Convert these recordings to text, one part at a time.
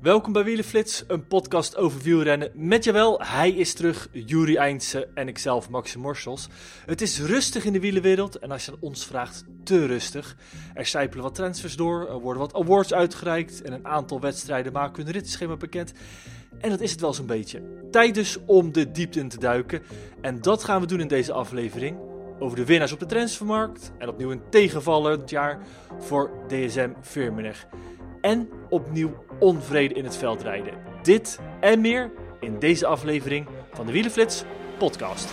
Welkom bij Wielenflits, een podcast over wielrennen. Met jawel, hij is terug, Juri Eindse en ikzelf, Maxim Morsels. Het is rustig in de wielenwereld en als je aan ons vraagt, te rustig. Er sijpelen wat transfers door, er worden wat awards uitgereikt en een aantal wedstrijden maken hun ritschema bekend. En dat is het wel zo'n beetje. Tijd dus om de diepte in te duiken. En dat gaan we doen in deze aflevering. Over de winnaars op de transfermarkt. En opnieuw een tegenvallend jaar voor DSM Firmenich. En opnieuw onvrede in het veld rijden. Dit en meer in deze aflevering van de Wielenflits podcast.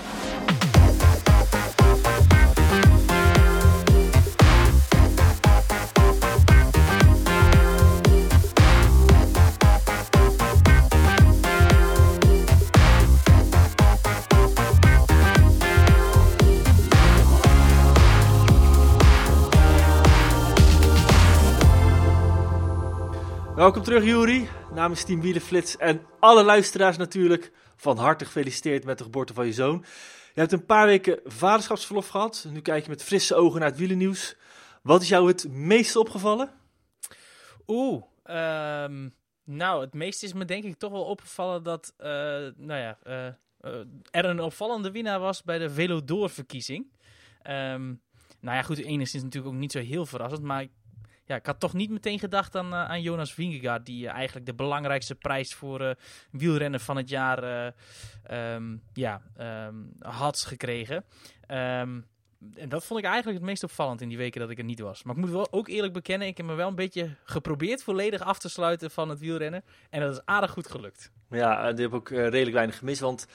Welkom terug, Juri. Namens Team Wielenflits en alle luisteraars natuurlijk. Van harte gefeliciteerd met de geboorte van je zoon. Je hebt een paar weken vaderschapsverlof gehad. Nu kijk je met frisse ogen naar het wielennieuws. Wat is jou het meest opgevallen? Oeh, ehm, nou, het meest is me denk ik toch wel opgevallen dat uh, nou ja, uh, uh, er een opvallende winnaar was bij de Velodoor-verkiezing. Um, nou ja, goed, enigszins natuurlijk ook niet zo heel verrassend, maar ja, ik had toch niet meteen gedacht aan, uh, aan Jonas Vingegaard, die uh, eigenlijk de belangrijkste prijs voor uh, wielrennen van het jaar um, ja, um, had gekregen. Um, en dat vond ik eigenlijk het meest opvallend in die weken dat ik er niet was. Maar ik moet wel ook eerlijk bekennen, ik heb me wel een beetje geprobeerd volledig af te sluiten van het wielrennen. En dat is aardig goed gelukt. Ja, die heb ik redelijk weinig gemist, want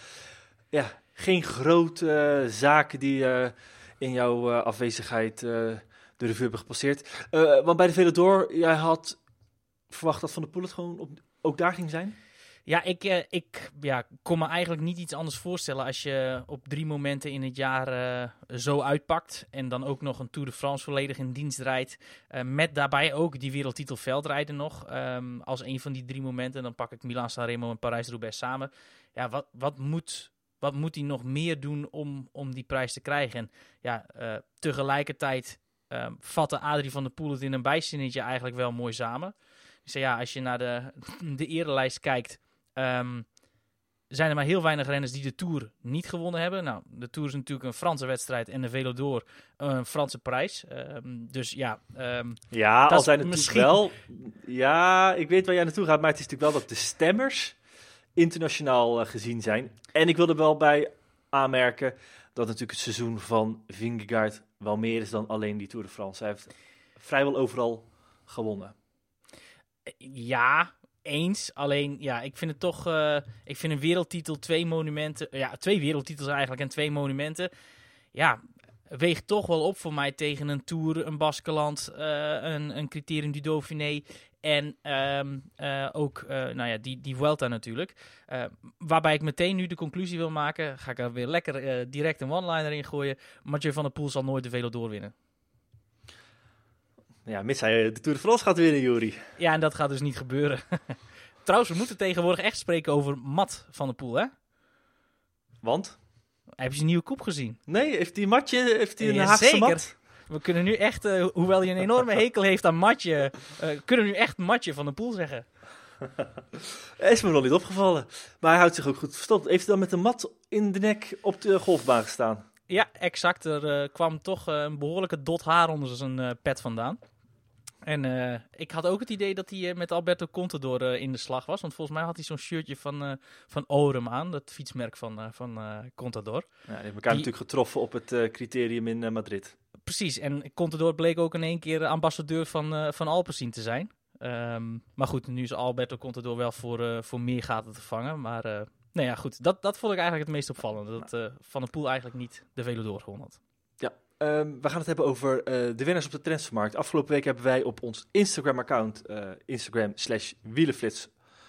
ja, geen grote zaken die in jouw afwezigheid de revue hebben gepasseerd. Uh, want bij de Velodor, jij had verwacht dat Van der Poel het gewoon op, ook daar ging zijn? Ja, ik, uh, ik ja, kon me eigenlijk niet iets anders voorstellen als je op drie momenten in het jaar uh, zo uitpakt. En dan ook nog een Tour de France volledig in dienst rijdt. Met daarbij ook die wereldtitel veldrijden nog. Um, als een van die drie momenten. Dan pak ik Milan Sanremo en Parijs-Roubaix samen. Ja, wat, wat, moet, wat moet hij nog meer doen om, om die prijs te krijgen? En ja, tegelijkertijd um, vatte Adrie van der Poel het in een bijzinnetje eigenlijk wel mooi samen. Dus ja, als je naar de, de erelijst kijkt, um, zijn er maar heel weinig renners die de Tour niet gewonnen hebben. Nou, de Tour is natuurlijk een Franse wedstrijd en de Velodor een Franse prijs. Um, dus ja... Um, ja, al zijn het misschien... wel... Ja, ik weet waar jij naartoe gaat, maar het is natuurlijk wel dat de stemmers internationaal uh, gezien zijn. En ik wil er wel bij aanmerken dat natuurlijk het seizoen van Vingegaard wel meer is dan alleen die Tour de France. Hij heeft vrijwel overal gewonnen. Ja, eens. Alleen, ja, ik vind het toch... Uh, ik vind een wereldtitel, twee monumenten... Ja, twee wereldtitels eigenlijk en twee monumenten. Ja, weegt toch wel op voor mij tegen een Tour, een Baskeland, uh, een, een Criterium du Dauphiné en um, uh, ook uh, nou ja, die, die Vuelta natuurlijk. Uh, waarbij ik meteen nu de conclusie wil maken, ga ik er weer lekker direct een one-liner in gooien. Mathieu van der Poel zal nooit de Velo doorwinnen. Ja, mits hij de Tour de France gaat winnen, Jury. Ja, en dat gaat dus niet gebeuren. Trouwens, we moeten tegenwoordig echt spreken over Mat van der Poel, hè? Want? Heb je zijn nieuwe koep gezien? Nee, heeft die matje, heeft hij een ja, Haagse zeker. mat? We kunnen nu echt, uh, hoewel hij een enorme hekel heeft aan Matje, uh, kunnen we nu echt Matje van de Poel zeggen. is me nog niet opgevallen. Maar hij houdt zich ook goed verstopt. Heeft hij dan met een mat in de nek op de golfbaan gestaan? Ja, exact. Er uh, kwam toch een behoorlijke dot haar onder zijn pet vandaan. En uh, ik had ook het idee dat hij uh, met Alberto Contador uh, in de slag was. Want volgens mij had hij zo'n shirtje van, van Orem aan. Dat fietsmerk van, van Contador. Ja, die hebben elkaar die... natuurlijk getroffen op het criterium in Madrid. Precies. En Contador bleek ook in één keer ambassadeur van, van Alpecin te zijn. Um, maar goed, nu is Alberto Contador wel voor, voor meer gaten te vangen. Maar nou ja, goed. Dat, dat vond ik eigenlijk het meest opvallende. Dat Van der Poel eigenlijk niet de Velodor gewonnen had. Um, we gaan het hebben over uh, de winnaars op de transfermarkt. Afgelopen week hebben wij op ons Instagram-account, uh, Instagram slash wielenflits,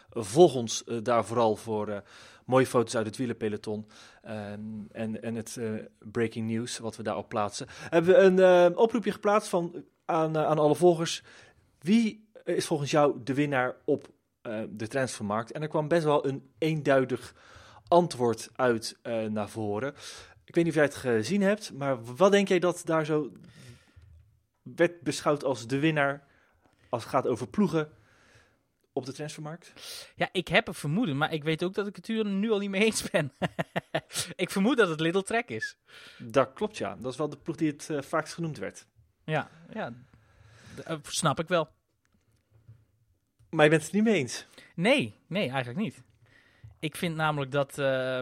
volg ons daar vooral voor mooie foto's uit het wielerpeloton en, en het breaking news wat we daarop plaatsen. Hebben we een oproepje geplaatst van, aan, aan alle volgers. Wie is volgens jou de winnaar op de transfermarkt? En er kwam best wel een eenduidig antwoord uit naar voren. Ik weet niet of jij het gezien hebt, maar wat denk jij dat daar zo werd beschouwd als de winnaar als het gaat over ploegen op de transfermarkt? Ja, ik heb een vermoeden, maar ik weet ook dat ik het er nu al niet mee eens ben. ik vermoed dat het Little Trek is. Dat klopt, ja. Dat is wel de ploeg die het uh, vaakst genoemd werd. Ja, ja. Uh, snap ik wel. Maar je bent het niet mee eens? Nee, nee, eigenlijk niet. Ik vind namelijk dat uh,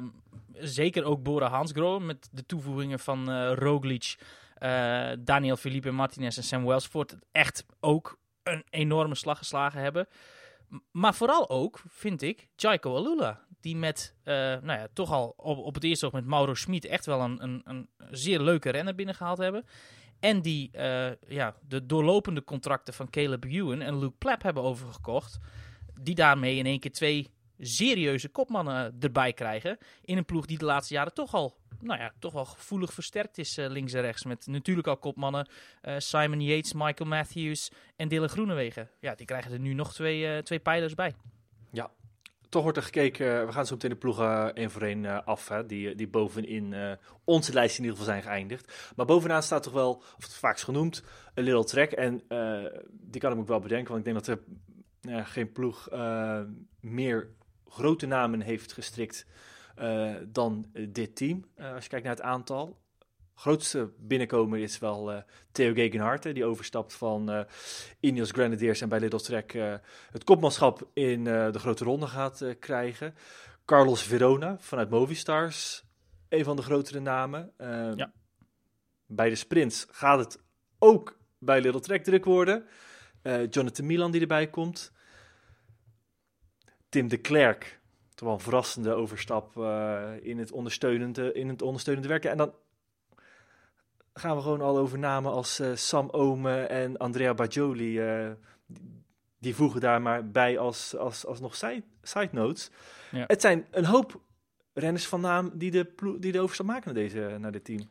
zeker ook Bora Hansgrohe met de toevoegingen van uh, Roglic, Daniel Felipe Martinez en Sam Welsford echt ook een enorme slag geslagen hebben. Maar vooral ook, vind ik, Jaiko Alula. Die met, uh, nou ja, toch al op, op het eerste oog met Mauro Schmid echt wel een, een, een zeer leuke renner binnengehaald hebben. En die uh, ja, de doorlopende contracten van Caleb Ewan en Luke Plapp hebben overgekocht. Die daarmee in één keer twee serieuze kopmannen erbij krijgen. In een ploeg die de laatste jaren toch al, nou ja, toch wel gevoelig versterkt is uh, links en rechts. Met natuurlijk al kopmannen uh, Simon Yates, Michael Matthews en Dylan Groenewegen. Ja, die krijgen er nu nog twee, uh, twee pijlers bij. Ja, toch wordt er gekeken, we gaan zo meteen de ploegen één voor één af, hè, die, die bovenin onze lijst in ieder geval zijn geëindigd. Maar bovenaan staat toch wel, of het vaakst genoemd, een Little Track. En die kan ik ook wel bedenken, want ik denk dat er geen ploeg meer grote namen heeft gestrikt uh, dan dit team. Uh, als je kijkt naar het aantal. Grootste binnenkomer is wel Theo Gegenhardt, die overstapt van Ineos Grenadiers en bij Little Trek het kopmanschap in de grote ronde gaat krijgen. Carlos Verona vanuit Movistars, een van de grotere namen. Ja. Bij de sprints gaat het ook bij Little Trek druk worden. Jonathan Milan die erbij komt. Tim de Klerk, toch wel een verrassende overstap uh, in, het ondersteunende, in het ondersteunende werken. En dan gaan we gewoon al over namen als uh, Sam Ome en Andrea Bajoli. Uh, die, die voegen daar maar bij als, als, als nog side, side notes. Ja. Het zijn een hoop renners van naam die de, die de overstap maken naar, deze, naar dit team.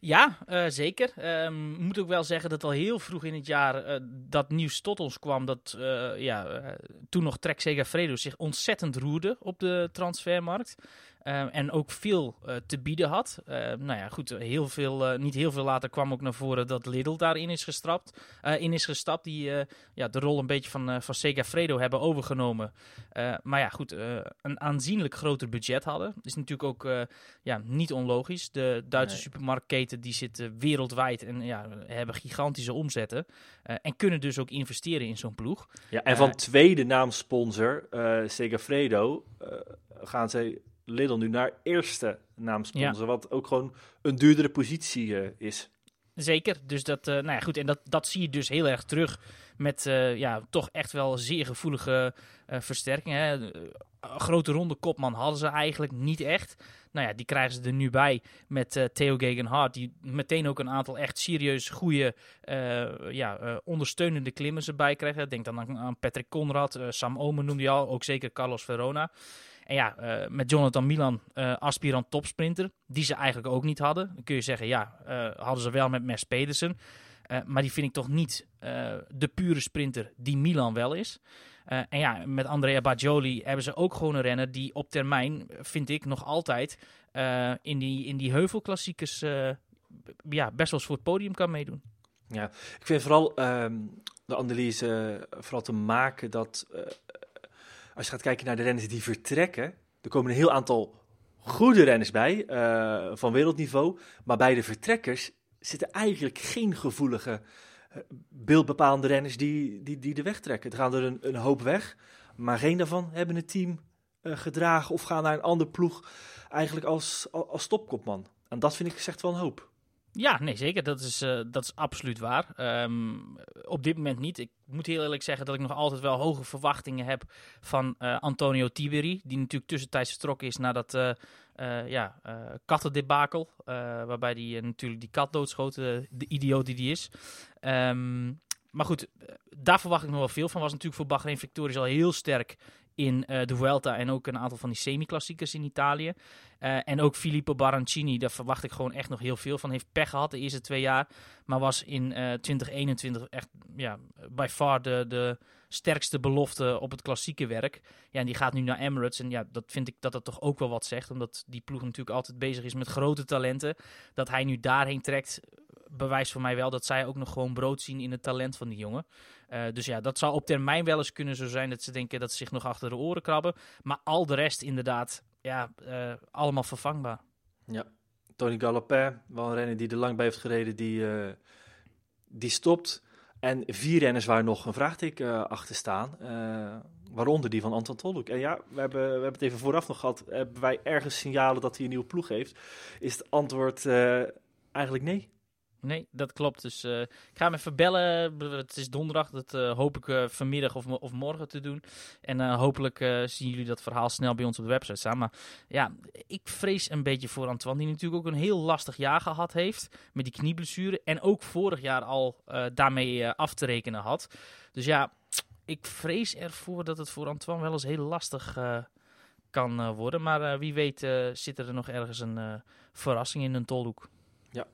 Ja, uh, zeker. Um, moet ook wel zeggen dat al heel vroeg in het jaar uh, dat nieuws tot ons kwam. Dat uh, ja, toen nog Trek Segafredo zich ontzettend roerde op de transfermarkt. Ehm, en ook veel uh, te bieden had. Uh, nou ja, goed, heel veel, uh, niet heel veel later kwam ook naar voren dat Lidl daarin is gestrapt, in is gestapt. Die ja, de rol een beetje van, van Segafredo hebben overgenomen. maar ja, goed, een aanzienlijk groter budget hadden. Is natuurlijk ook ja, niet onlogisch. De Duitse nee. supermarktketen die zitten wereldwijd en ja, hebben gigantische omzetten. en kunnen dus ook investeren in zo'n ploeg. Ja, en van tweede naamsponsor, Segafredo, gaan ze Lidl nu naar eerste naamsponsor, ja. wat ook gewoon een duurdere positie uh, is. Zeker, dus dat, uh, nou ja, goed, en dat, dat zie je dus heel erg terug met uh, ja, toch echt wel zeer gevoelige versterkingen. Hè. grote ronde kopman hadden ze eigenlijk niet echt. Nou ja, die krijgen ze er nu bij met Theo Gegenhardt, die meteen ook een aantal echt serieus goede ja, ondersteunende klimmers erbij krijgen. Denk dan aan, aan Patrick Conrad, Sam Omen noemde je al, ook zeker Carlos Verona. En ja, uh, met Jonathan Milan, uh, aspirant topsprinter, die ze eigenlijk ook niet hadden. Dan kun je zeggen, ja, uh, hadden ze wel met Mers Pedersen. maar die vind ik toch niet de pure sprinter die Milan wel is. en ja, met Andrea Bajoli hebben ze ook gewoon een renner die op termijn, vind ik, nog altijd in, die, in die heuvelklassiekers ja, best wel eens voor het podium kan meedoen. Ja, ik vind vooral um, de analyse vooral te maken dat als je gaat kijken naar de renners die vertrekken, er komen een heel aantal goede renners bij, uh, van wereldniveau. Maar bij de vertrekkers zitten eigenlijk geen gevoelige, uh, beeldbepalende renners die, die, die de weg trekken. Er gaan er een, een hoop weg, maar geen daarvan hebben het team uh, gedragen of gaan naar een andere ploeg eigenlijk als, als topkopman. En dat vind ik zegt wel een hoop. Ja, nee, zeker. Dat is, uh, dat is absoluut waar. Um, op dit moment niet. Ik moet heel eerlijk zeggen dat ik nog altijd wel hoge verwachtingen heb van uh, Antonio Tiberi. Die natuurlijk tussentijds vertrokken is na dat uh, ja, kattendebakel. waarbij hij natuurlijk die kat doodschoot, de idioot die die is. Um, maar goed, daar verwacht ik nog wel veel van. Was natuurlijk voor Bahrein Victorious al heel sterk in de Vuelta en ook een aantal van die semi-klassiekers in Italië. en ook Filippo Barancini, daar verwacht ik gewoon echt nog heel veel van. Heeft pech gehad de eerste twee jaar, maar was in 2021 echt ja, by far de, de sterkste belofte op het klassieke werk. Ja, en die gaat nu naar Emirates. En ja, dat vind ik dat dat toch ook wel wat zegt. Omdat die ploeg natuurlijk altijd bezig is met grote talenten. Dat hij nu daarheen trekt, bewijst voor mij wel dat zij ook nog gewoon brood zien in het talent van die jongen. Uh, dus ja, dat zou op termijn wel eens kunnen zo zijn dat ze denken dat ze zich nog achter de oren krabben. Maar al de rest inderdaad, ja, uh, allemaal vervangbaar. Ja, Tony Galopin, wel een renner die er lang bij heeft gereden, die, uh, die stopt. En vier renners waar nog een vraagteken achter staan. Waaronder die van Anton Tolhoek. En ja, we hebben, we hebben het even vooraf nog gehad. Hebben wij ergens signalen dat hij een nieuwe ploeg heeft? Is het antwoord eigenlijk nee? Nee, dat klopt. Dus uh, ik ga hem even bellen. Het is donderdag. Dat uh, hoop ik uh, vanmiddag of, of morgen te doen. En hopelijk zien jullie dat verhaal snel bij ons op de website staan. Maar ja, ik vrees een beetje voor Antoine. Die natuurlijk ook een heel lastig jaar gehad heeft. Met die knieblessure. En ook vorig jaar al daarmee af te rekenen had. Dus ja, ik vrees ervoor dat het voor Antoine wel eens heel lastig kan worden. Maar wie weet zit er nog ergens een verrassing in een tolhoek. Ja,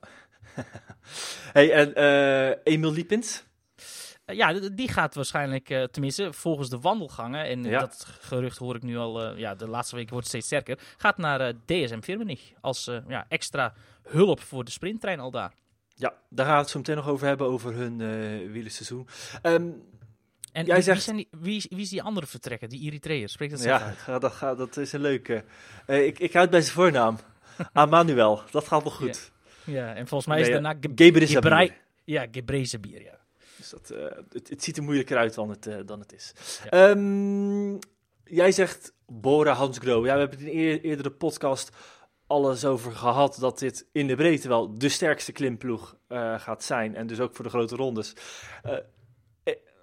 hey, en uh, Emil Liepins? Uh, ja, die gaat waarschijnlijk, uh, tenminste volgens de wandelgangen, en ja. dat gerucht hoor ik nu al, ja, de laatste weken wordt het steeds sterker, gaat naar DSM Firmenich als ja, extra hulp voor de sprinttrein al daar. Ja, daar gaan we het zo meteen nog over hebben, over hun uh, wielerseizoen. Um, en jij wie, zegt... wie, zijn die, wie, wie, is die andere vertrekker, die Eritreër? Spreekt dat zo ja, uit? dat, dat is een leuke. ik, ik houd bij zijn voornaam. Amanuel, dat gaat wel goed. Ja, en volgens mij is daarna Gebrezabir. Ja, Gebrezabir, ja. Dus dat, uh, het, het, ziet er moeilijker uit dan het, uh, dan het is. Ja. Um, jij zegt Bora Hansgrohe. Ja, we hebben het in een eer, eerdere podcast alles over gehad dat dit in de breedte wel de sterkste klimploeg uh, gaat zijn. En dus ook voor de grote rondes.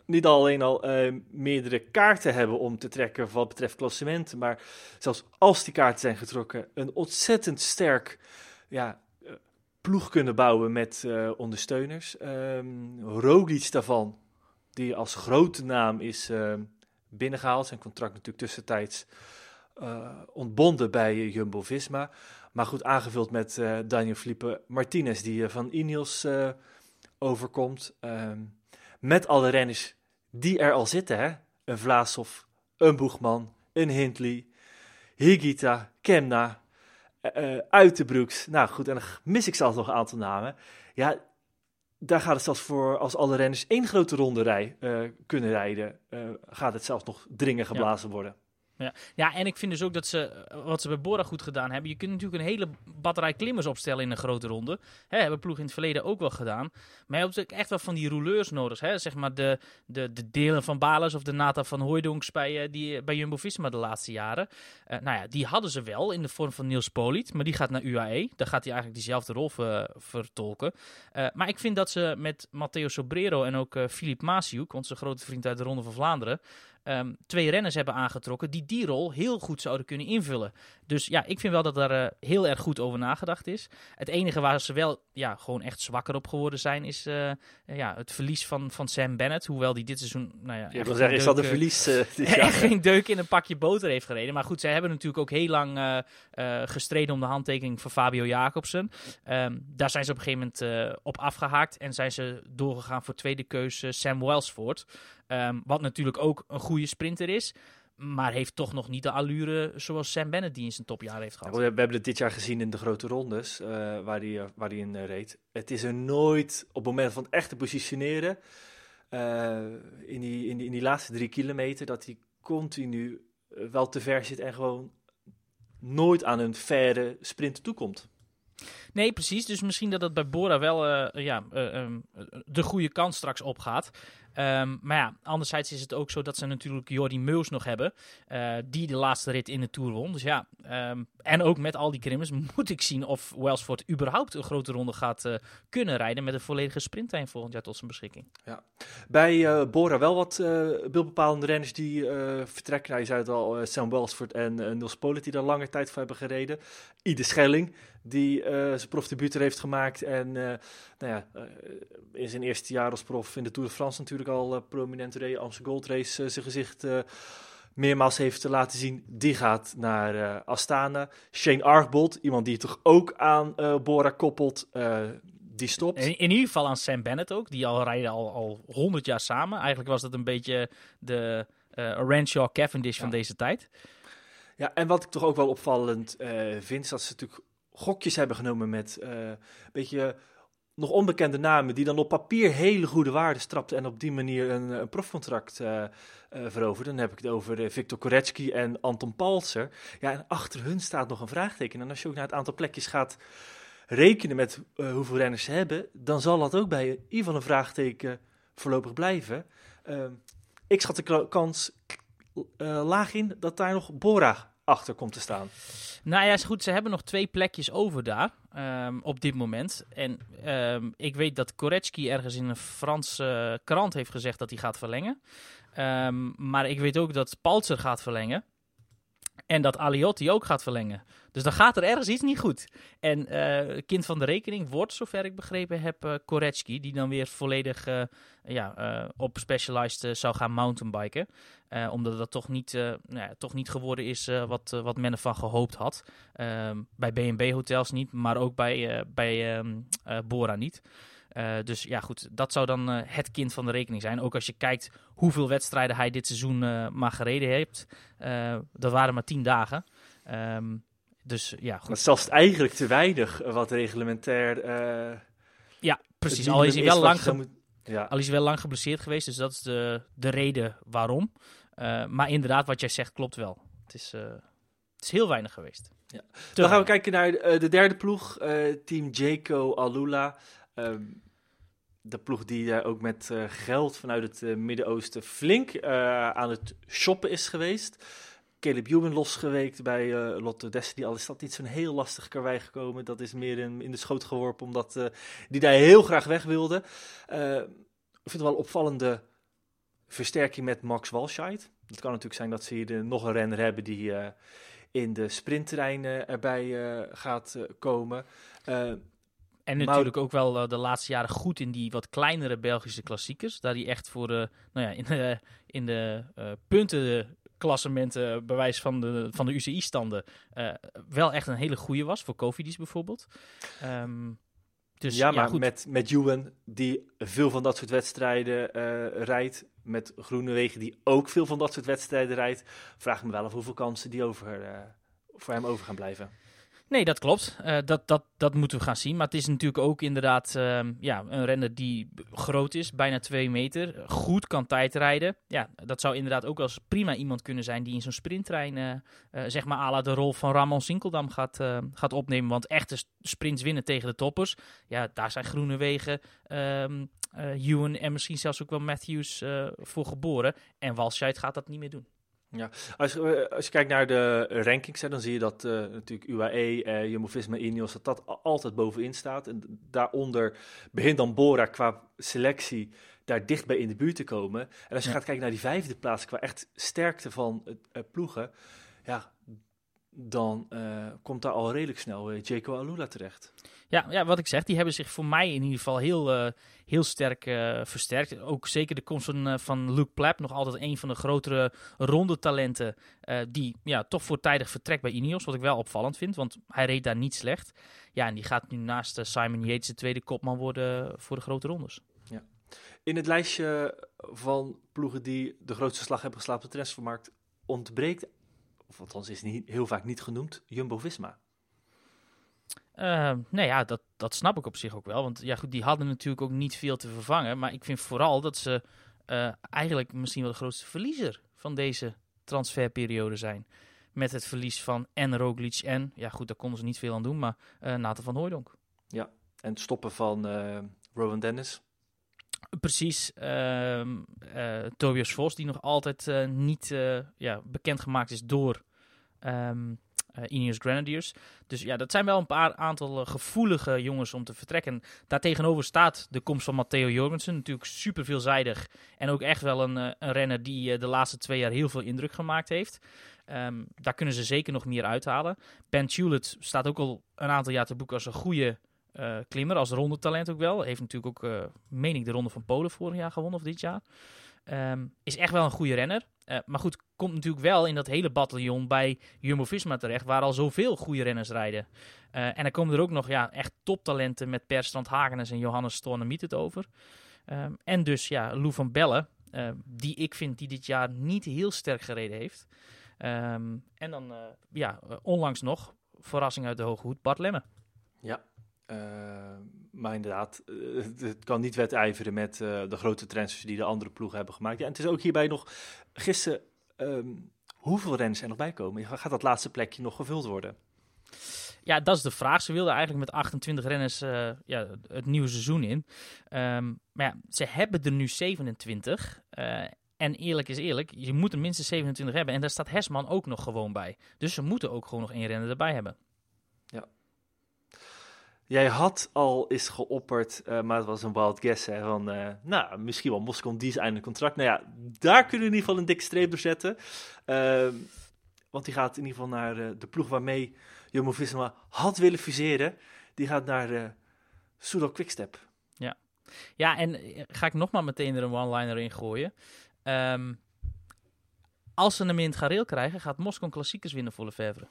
niet alleen al meerdere kaarten hebben om te trekken wat betreft klassementen, maar zelfs als die kaarten zijn getrokken, een ontzettend sterk ja, ploeg kunnen bouwen met uh, ondersteuners. Um, Roglic daarvan, die als grote naam is uh, binnengehaald. Zijn contract natuurlijk tussentijds uh, ontbonden bij Jumbo-Visma. Maar goed aangevuld met Daniel Felipe Martinez, die van Ineos overkomt. Um, met alle renners die er al zitten. Hè? Een Vlaasov, een Boegman, een Hindley, Higita, Kemna, uh, uit de broeks. Nou goed, en dan mis ik zelfs nog een aantal namen. Ja, daar gaat het zelfs voor als alle renners één grote ronde rij, uh, kunnen rijden, uh, gaat het zelfs nog dringen geblazen ja. worden. Ja. ja, en ik vind dus ook dat ze, wat ze bij Bora goed gedaan hebben, je kunt natuurlijk een hele batterij klimmers opstellen in een grote ronde. Hè, hebben ploeg in het verleden ook wel gedaan. Maar je hebt echt wel van die rouleurs nodig. Hè? Zeg maar de, de, de delen van Balens of de Nata van Hooijdonks bij, uh, die, bij Jumbo-Visma de laatste jaren. Uh, nou ja, die hadden ze wel in de vorm van Niels Poliet, maar die gaat naar UAE. Daar gaat hij eigenlijk diezelfde rol ver, vertolken. Maar ik vind dat ze met Matteo Sobrero en ook Filip Masiuk, onze grote vriend uit de Ronde van Vlaanderen, um, twee renners hebben aangetrokken die die rol heel goed zouden kunnen invullen. Dus ja, ik vind wel dat daar uh, heel erg goed over nagedacht is. Het enige waar ze wel ja, gewoon echt zwakker op geworden zijn, is uh, ja, het verlies van, van Sam Bennett. Hoewel die dit seizoen, nou ja... Ik wil zeggen, is dat een verlies? Echt geen deuk in een pakje boter heeft gereden. Maar goed, zij hebben natuurlijk ook heel lang gestreden om de handtekening van Fabio Jacobsen. Um, daar zijn ze op een gegeven moment op afgehaakt en zijn ze doorgegaan voor tweede keuze Sam Welsford. Um, wat natuurlijk ook een goede sprinter is. Maar heeft toch nog niet de allure zoals Sam Bennett die in zijn topjaar heeft gehad. we hebben het dit jaar gezien in de grote rondes uh, waar hij uh, waar die in uh, reed. Het is er nooit op het moment van het echte positioneren. in, die, in, die, in die laatste drie kilometer dat hij continu wel te ver zit en gewoon nooit aan een verre sprint toekomt. Nee, precies. Dus misschien dat het bij Bora wel ja, um, de goede kans straks opgaat. Um, maar ja, anderzijds is het ook zo dat ze natuurlijk Jordi Meus nog hebben. Uh, die de laatste rit in de Tour won. Dus ja, um, en ook met al die krimmers moet ik zien of Welsford überhaupt een grote ronde gaat uh, kunnen rijden. Met een volledige sprinttrein volgend jaar tot zijn beschikking. Ja. Bij uh, Bora wel wat beeldbepalende renners die vertrekken. Nou, je zei het al, Sam Welsford en Niels Polit die daar lange tijd voor hebben gereden. Ide Schelling, die zijn profdebuut heeft gemaakt. En nou ja, in zijn eerste jaar als prof in de Tour de France natuurlijk al uh, prominent reed. Amsterdam Gold Race uh, zijn gezicht uh, meermaals heeft laten zien, die gaat naar uh, Astana. Shane Archbold, iemand die toch ook aan uh, Bora koppelt, uh, die stopt. In, in, ieder geval aan Sam Bennett ook, die al rijden al, al 100 jaar samen. Eigenlijk was dat een beetje de Renshaw Cavendish ja. van deze tijd. Ja, en wat ik toch ook wel opvallend vind, is dat ze natuurlijk gokjes hebben genomen met een beetje nog onbekende namen die dan op papier hele goede waarden strapten en op die manier een, een profcontract uh, veroverden. Dan heb ik het over Victor Koretsky en Anton Palser. Ja, en achter hun staat nog een vraagteken. En als je ook naar het aantal plekjes gaat rekenen met hoeveel renners ze hebben, dan zal dat ook bij ieder een vraagteken voorlopig blijven. Ehm, ik schat de kans laag in dat daar nog Bora achter komt te staan. Nou ja, is goed. Ze hebben nog twee plekjes over daar um, op dit moment. En um, ik weet dat Koretsky ergens in een Franse krant heeft gezegd dat hij gaat verlengen. Um, maar ik weet ook dat Paltzer gaat verlengen. En dat Aliotti ook gaat verlengen. Dus dan gaat er ergens iets niet goed. En uh, kind van de rekening wordt, zover ik begrepen heb, uh, Koretsky. Die dan weer volledig uh, ja, op Specialized zou gaan mountainbiken. omdat dat toch niet, nou ja, toch niet geworden is wat, wat men ervan gehoopt had. Ehm, bij B&B hotels niet, maar ook bij, bij um, Bora niet. Uh, dus ja, goed, dat zou dan uh, het kind van de rekening zijn. Ook als je kijkt hoeveel wedstrijden hij dit seizoen uh, maar gereden heeft. dat waren maar tien dagen. Um, dus ja, goed. Zelfs eigenlijk te weinig wat reglementair. ja, precies. Al is, hij wel lang moet... ja. al is hij wel lang geblesseerd geweest. Dus dat is de, de reden waarom. maar inderdaad, wat jij zegt klopt wel. Het is, het is heel weinig geweest. Ja. Dan gaan we kijken naar de, de derde ploeg, team Jaco Alula. Um, de ploeg die uh, ook met uh, geld vanuit het uh, Midden-Oosten flink aan het shoppen is geweest. Caleb Ewan losgeweekt bij Lotte Destiny. Al is dat niet zo'n heel lastig karwei gekomen. Dat is meer in, de schoot geworpen, omdat die daar heel graag weg wilde. ik vind het wel opvallende versterking met Max Walscheid. Het kan natuurlijk zijn dat ze hier nog een renner hebben die in de sprinttreinen erbij gaat komen. En natuurlijk ook wel uh, de laatste jaren goed in die wat kleinere Belgische klassiekers. Daar hij echt voor de, nou ja, in de, in de uh, puntenklassementen, bewijs van de, van de UCI-standen, uh, wel echt een hele goede was. Voor Kofidis bijvoorbeeld. Um, dus, ja, maar goed. met, met Juwen, die veel van dat soort wedstrijden rijdt. Met Groenewegen, die ook veel van dat soort wedstrijden rijdt. Vraag me wel af hoeveel kansen die over, voor hem over gaan blijven. Nee, dat klopt. Uh, dat, dat, dat moeten we gaan zien. Maar het is natuurlijk ook inderdaad uh, ja, een renner die groot is, bijna twee meter. Goed kan tijdrijden. Ja, dat zou inderdaad ook als prima iemand kunnen zijn die in zo'n sprinttrein, uh, zeg maar, à la de rol van Ramon Sinkeldam gaat, gaat opnemen. Want echte sprints winnen tegen de toppers. Ja, daar zijn groene wegen. Um, Ewan en misschien zelfs ook wel Matthews voor geboren. En Walscheid gaat dat niet meer doen. Ja, als, je, als je kijkt naar de rankings, hè, dan zie je dat uh, natuurlijk UAE, uh, Jumbo-Visma, Ineos, dat dat altijd bovenin staat. En daaronder begint dan Bora qua selectie daar dichtbij in de buurt te komen. En als je gaat kijken naar die vijfde plaats qua echt sterkte van uh, ploegen, ja, dan uh, komt daar al redelijk snel uh, Jaco Alula terecht. Ja, ja, wat ik zeg, die hebben zich voor mij in ieder geval heel, uh, heel sterk versterkt. Ook zeker de komst van, van Luke Plapp, nog altijd een van de grotere ronde talenten, die ja, toch voortijdig vertrekt bij Ineos, wat ik wel opvallend vind, want hij reed daar niet slecht. Ja, en die gaat nu naast Simon Yates de tweede kopman worden voor de grote rondes. Ja. In het lijstje van ploegen die de grootste slag hebben geslapen op de transfermarkt ontbreekt of althans is niet, heel vaak niet genoemd, Jumbo-Visma. Uh, nou ja, dat, dat snap ik op zich ook wel. Want ja, goed, die hadden natuurlijk ook niet veel te vervangen. Maar ik vind vooral dat ze uh, eigenlijk misschien wel de grootste verliezer van deze transferperiode zijn. Met het verlies van en Roglic en, ja goed, daar konden ze niet veel aan doen, maar uh, Nathan van Hooydonk. Ja, en het stoppen van Rowan Dennis. Precies. Uh, uh, Tobias Vos, die nog altijd uh, niet uh, ja, bekendgemaakt is door um, Ineos Grenadiers. Dus ja, dat zijn wel een paar aantal gevoelige jongens om te vertrekken. Daartegenover staat de komst van Matteo Jorgensen. Natuurlijk super veelzijdig. En ook echt wel een, een renner die de laatste twee jaar heel veel indruk gemaakt heeft. Um, daar kunnen ze zeker nog meer uithalen. Ben Tulet staat ook al een aantal jaar te boeken als een goede uh, klimmer, als rondetalent ook wel. Heeft natuurlijk ook, uh, meen ik, de ronde van Polen vorig jaar gewonnen of dit jaar. Um, is echt wel een goede renner. maar goed, komt natuurlijk wel in dat hele bataljon bij Jumbo-Visma terecht, waar al zoveel goede renners rijden. en dan komen er ook nog ja, echt toptalenten met Per Strand Hagenes en Johannes Stornemiet het over. Ehm, en dus ja, Lou van Bellen, die ik vind die dit jaar niet heel sterk gereden heeft. Ehm, en dan, ja, onlangs nog, verrassing uit de Hoge Hoed, Bart Lemme. Ja, uh, maar inderdaad, uh, het kan niet wedijveren met uh, de grote transfers die de andere ploegen hebben gemaakt. Ja, en het is ook hierbij nog, gisteren, um, hoeveel renners er nog bij komen? Gaat dat laatste plekje nog gevuld worden? Ja, dat is de vraag. Ze wilden eigenlijk met 28 renners ja, het nieuwe seizoen in. Um, maar ja, ze hebben er nu 27. En eerlijk is eerlijk, je moet er minstens 27 hebben. En daar staat Hesman ook nog gewoon bij. Dus ze moeten ook gewoon nog één renner erbij hebben. Jij had al eens geopperd, uh, maar het was een wild guess, hè, van, uh, nou, misschien wel Moscon, die is eindelijk contract. Nou ja, daar kunnen we in ieder geval een dikke streep door zetten. Uh, want die gaat in ieder geval naar uh, de ploeg waarmee Jumbo-Visma had willen fuseren. Die gaat naar uh, Soudal Quickstep. Ja. ja, en ga ik nog maar meteen er een one-liner in gooien. Um, als ze hem in het gareel krijgen, gaat Moskou klassiekers winnen voor Lefevre.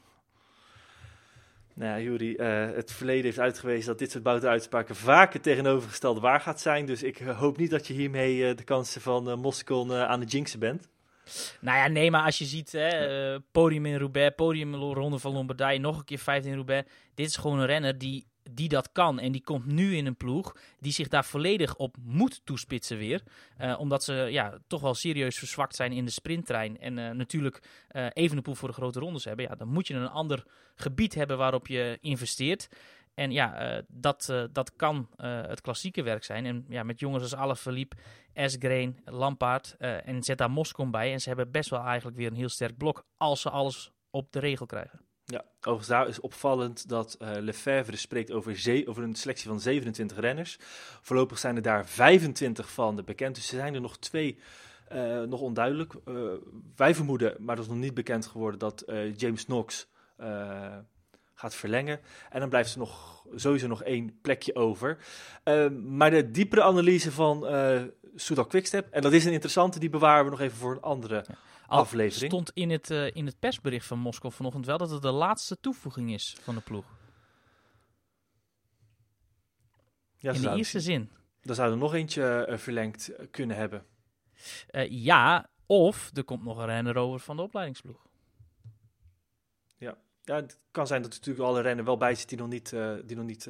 Nou ja, Juri, uh, het verleden heeft uitgewezen dat dit soort buitenuitspraken vaak het tegenovergestelde waar gaat zijn. Dus ik uh, hoop niet dat je hiermee uh, de kansen van uh, Moskou aan de jinxen bent. Nou ja, nee, maar als je ziet, hè, podium in Roubaix, podium in Ronde van Lombardije, nog een keer 15 in Roubaix. Dit is gewoon een renner die die dat kan. En die komt nu in een ploeg die zich daar volledig op moet toespitsen weer. Uh, omdat ze ja, toch wel serieus verzwakt zijn in de sprinttrein. En uh, natuurlijk uh, even de poel voor de grote rondes hebben. Ja, dan moet je een ander gebied hebben waarop je investeert. En ja, dat, dat kan het klassieke werk zijn. En ja, met jongens als Alaphilippe, Esgreen, Lampaard en zet daar bij. En ze hebben best wel eigenlijk weer een heel sterk blok als ze alles op de regel krijgen. Ja, overigens daar is opvallend dat uh, Lefebvre spreekt over, over een selectie van 27 renners. Voorlopig zijn er daar 25 van de bekend, dus er zijn er nog twee uh, nog onduidelijk. Uh, wij vermoeden, maar dat is nog niet bekend geworden, dat James Knox gaat verlengen. En dan blijft er nog, sowieso nog één plekje over. maar de diepere analyse van Soudal Quickstep, en dat is een interessante, die bewaren we nog even voor een andere... aflevering. stond in het, uh, in het persbericht van Moskou vanochtend wel dat het de laatste toevoeging is van de ploeg. Ja, in de eerste zin. Dan zou er nog eentje uh, verlengd kunnen hebben. Uh, ja, of er komt nog een renner over van de opleidingsploeg. Ja, ja het kan zijn dat er natuurlijk alle rennen wel bij zit die nog niet die nog niet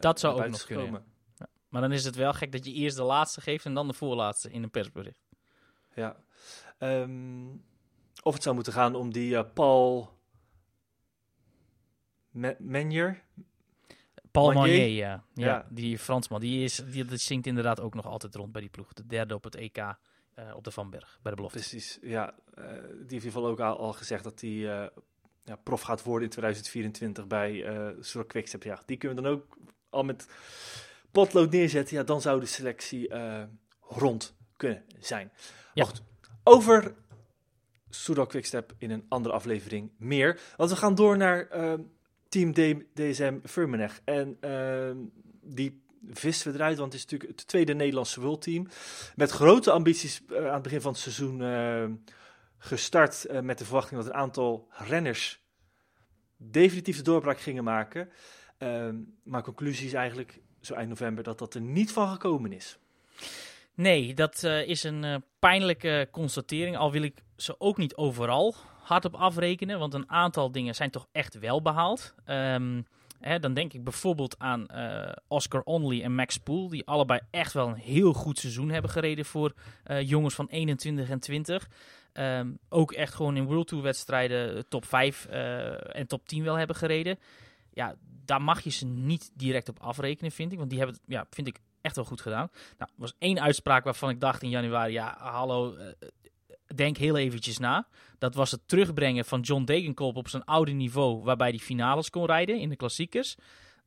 Dat zou ook nog kunnen, ja. Maar dan is het wel gek dat je eerst de laatste geeft en dan de voorlaatste in een persbericht. Ja, Um, of het zou moeten gaan om die uh, Paul Menier. Paul Manier, ja. ja. ja. Die Fransman, die, is, die, zingt inderdaad ook nog altijd rond bij die ploeg. De derde op het EK uh, op de Vanberg, bij de belofte. Precies, ja. Uh, die heeft in ieder geval ook al, al gezegd dat hij ja, prof gaat worden in 2024 bij uh, Zorg Quickstep. Ja, die kunnen we dan ook al met potlood neerzetten. Ja, dan zou de selectie rond kunnen zijn. Ja. Over Soudal Quickstep in een andere aflevering meer. Want we gaan door naar uh, Team DSM Firmenech. En uh, die vissen we eruit, want het is natuurlijk het tweede Nederlandse World. Met grote ambities uh, aan het begin van het seizoen ehm, gestart. Eh, met de verwachting dat een aantal renners definitief de doorbraak gingen maken. Ehm, maar conclusie is eigenlijk zo eind november dat dat er niet van gekomen is. Nee, dat uh, is een uh, pijnlijke constatering. Al wil ik ze ook niet overal hard op afrekenen. Want een aantal dingen zijn toch echt wel behaald. Um, hè, dan denk ik bijvoorbeeld aan uh, Oscar Onley en Max Poel. Die allebei echt wel een heel goed seizoen hebben gereden voor jongens van 21 en 20. Um, ook echt gewoon in World Tour wedstrijden top 5 en top 10 wel hebben gereden. Ja, daar mag je ze niet direct op afrekenen, vind ik. Want die hebben, ja, vind ik, echt wel goed gedaan. Nou, er was één uitspraak waarvan ik dacht in januari, ja, hallo, uh, denk heel eventjes na. Dat was het terugbrengen van John Degenkolb op zijn oude niveau, waarbij hij finales kon rijden in de klassiekers.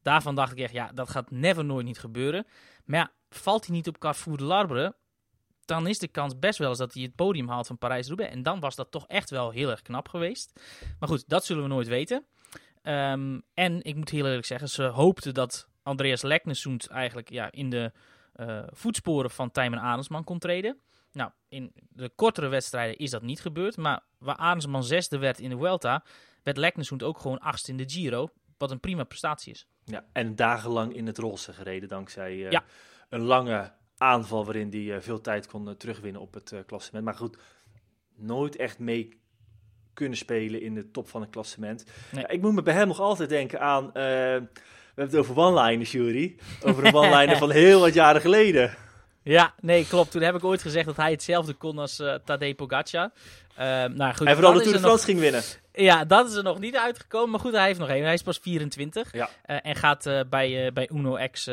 Daarvan dacht ik echt, ja, dat gaat never nooit niet gebeuren. Maar ja, valt hij niet op Carrefour de Larbre, dan is de kans best wel eens dat hij het podium haalt van Parijs-Roubaix. En dan was dat toch echt wel heel erg knap geweest. Maar goed, dat zullen we nooit weten. Um, en ik moet heel eerlijk zeggen, ze hoopten dat Andreas Leknesund eigenlijk ja, in de uh, voetsporen van Tijmen Adelsman kon treden. Nou, in de kortere wedstrijden is dat niet gebeurd. Maar waar Arendsman zesde werd in de Vuelta, werd Lekneshoend ook gewoon achtste in de Giro. Wat een prima prestatie is. Ja, en dagenlang in het roze gereden dankzij uh, Ja. een lange aanval waarin hij eh, veel tijd kon eh, terugwinnen op het eh, klassement. Maar goed, nooit echt mee kunnen spelen in de top van het klassement. Nee. Ja, ik moet me bij hem nog altijd denken aan... we hebben het over one-liners, Jury. Over een one-liner van heel wat jaren geleden. Ja, nee, klopt. Toen heb ik ooit gezegd dat hij hetzelfde kon als eh Tadej Pogacar. Ehm, nou goed, Hij vooral dat de nog- France ging winnen. Ja, dat is er nog niet uitgekomen. Maar goed, hij heeft nog één. Hij is pas 24. Ja. Eh, en gaat eh, bij, bij Uno X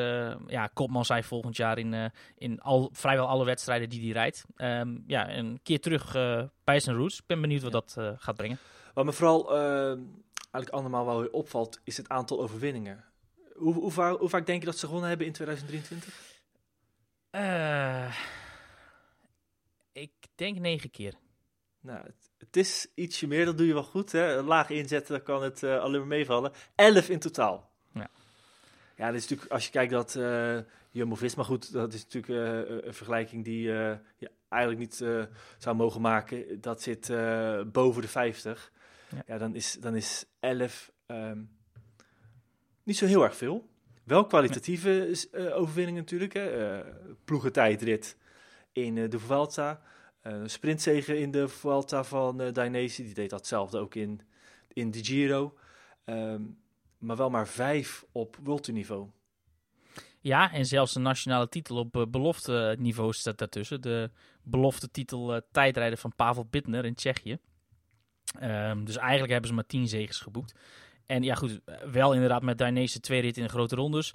ja, kopman zijn volgend jaar in, in al, vrijwel alle wedstrijden die hij rijdt. Ehm, ja, een keer terug bij zijn roots. Ik ben benieuwd wat dat gaat brengen. Wat me vooral eh, eigenlijk allemaal wel weer opvalt, is het aantal overwinningen. Hoe, hoe, vaak, hoe vaak denk je dat ze gewonnen hebben in 2023? Eh, ik denk negen keer. Nou, het, het is ietsje meer, dat doe je wel goed. Hè? Laag inzetten, dan kan het eh, alleen maar meevallen. Elf in totaal. Ja. Ja, dat is natuurlijk, als je kijkt dat eh Jumbo-Visma, goed, dat is natuurlijk een vergelijking die je eigenlijk niet zou mogen maken. Dat zit boven de 50. Ja. Ja, dan, is, dan is 11 ehm, niet zo heel erg veel. Wel kwalitatieve eh, overwinningen natuurlijk. Hè? Eh, ploegentijdrit in eh, de Vuelta. Eh, Een sprintzege in de Vuelta van eh Dainese. Die deed datzelfde ook in, in de Giro. Ehm, maar wel maar vijf op World Tour niveau. Ja, en zelfs een nationale titel op belofte niveau staat daartussen. De belofte titel tijdrijden van Pavel Bittner in Tsjechië. Ehm, dus eigenlijk hebben ze maar tien zegens geboekt. En ja goed, eh, wel inderdaad met Dainese twee ritten in de grote rondes.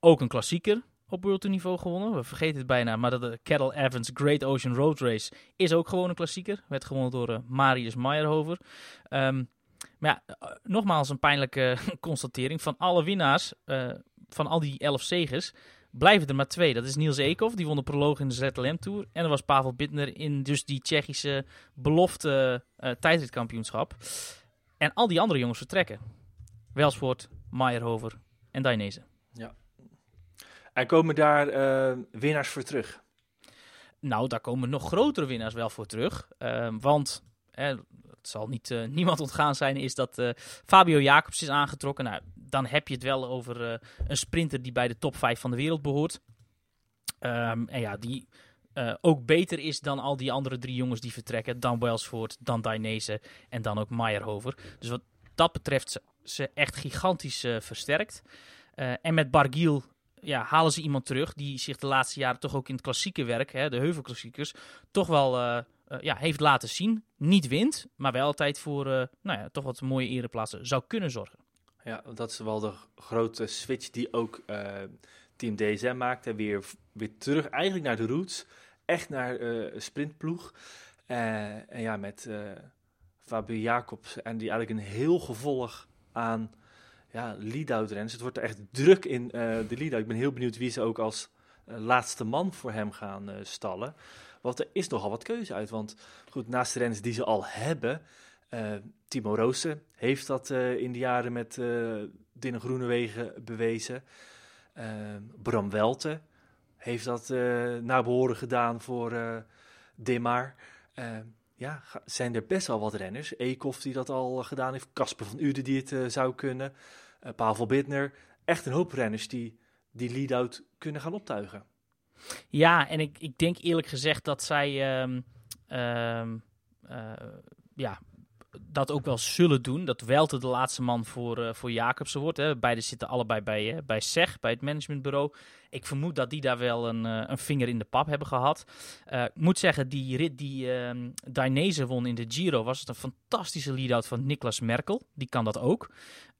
Ook een klassieker op World Tour niveau gewonnen. We vergeten het bijna, maar de Kettle Evans Great Ocean Road Race is ook gewoon een klassieker. Werd gewonnen door eh, Marius Meyerhofer. Ehm, maar ja, eh, nogmaals een pijnlijke constatering. Van alle winnaars, eh, van al die elf zegens, blijven er maar twee. Dat is Niels Eekhoff, die won de proloog in de ZLM Tour. En er was Pavel Bittner in dus die Tsjechische belofte eh tijdritkampioenschap. En al die andere jongens vertrekken. Welsvoort, Meyerhofer en Dainese. En komen daar eh, winnaars voor terug. Nou, daar komen nog grotere winnaars wel voor terug. Ehm, want eh, het zal niet, eh, niemand ontgaan zijn, is dat eh, Fabio Jacobs is aangetrokken. Nou, dan heb je het wel over een sprinter die bij de top 5 van de wereld behoort. Ehm, en ja, die ook beter is dan al die andere drie jongens die vertrekken. Dan Welsvoort, dan Dainese en dan ook Meyerhofer. Dus wat dat betreft ze, echt gigantisch eh, versterkt. Eh, en met Bargiel ja, halen ze iemand terug die zich de laatste jaren toch ook in het klassieke werk, hè, de heuvelklassiekers, toch wel eh, ja, heeft laten zien. Niet wint, maar wel altijd voor nou ja, toch wat mooie ereplaatsen zou kunnen zorgen. Ja, dat is wel de grote switch die ook Team DSM maakte. Weer, weer terug eigenlijk naar de roots. Echt naar sprintploeg. En ja, met Fabio Jacobs en die eigenlijk een heel gevolg aan ja, lead-out renners. Het wordt er echt druk in eh, de lead-out. Ik ben heel benieuwd wie ze ook als eh, laatste man voor hem gaan eh, stallen. Want er is nogal wat keuze uit. Want goed, naast de renners die ze al hebben... eh, Timo Roosen heeft dat in de jaren met eh Dinne Groenewegen bewezen. Bram Welte heeft dat naar behoren gedaan voor. Eh, ja, zijn er best wel wat renners. Eekhoff die dat al gedaan heeft. Casper van Uden die het eh, zou kunnen. Eh, Pavel Bittner. Echt een hoop renners die die lead-out kunnen gaan optuigen. Ja, en ik, ik denk eerlijk gezegd dat zij ehm, ehm, eh, ja, dat ook wel zullen doen. Dat Welte de laatste man voor, eh, voor Jacobsen wordt. Hè. Beiden zitten allebei bij, eh, bij SEG, bij het managementbureau. Ik vermoed dat die daar wel een, eh, een vinger in de pap hebben gehad. Eh, ik moet zeggen, die rit die ehm Dainese won in de Giro... was het een fantastische lead-out van Niklas Merkel. Die kan dat ook.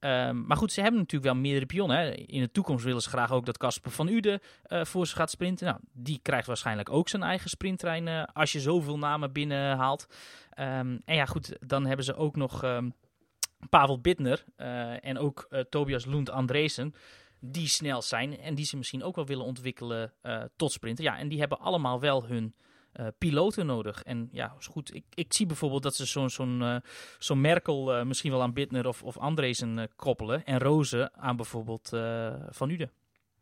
Ehm, maar goed, ze hebben natuurlijk wel meerdere pionnen. Hè. In de toekomst willen ze graag ook dat Casper van Uden eh, voor ze gaat sprinten. Nou, die krijgt waarschijnlijk ook zijn eigen sprinttrein eh, als je zoveel namen binnenhaalt. Ehm en ja, goed, dan hebben ze ook nog ehm, Pavel Bittner eh, en ook Tobias Lund Andresen. Die snel zijn en die ze misschien ook wel willen ontwikkelen tot sprinter. Ja, en die hebben allemaal wel hun eh, piloten nodig. En ja, is goed. Ik, ik zie bijvoorbeeld dat ze zo'n zo'n eh, zo'n Merkel eh, misschien wel aan Bittner of, of Andresen koppelen. En Rozen aan bijvoorbeeld Van Uden.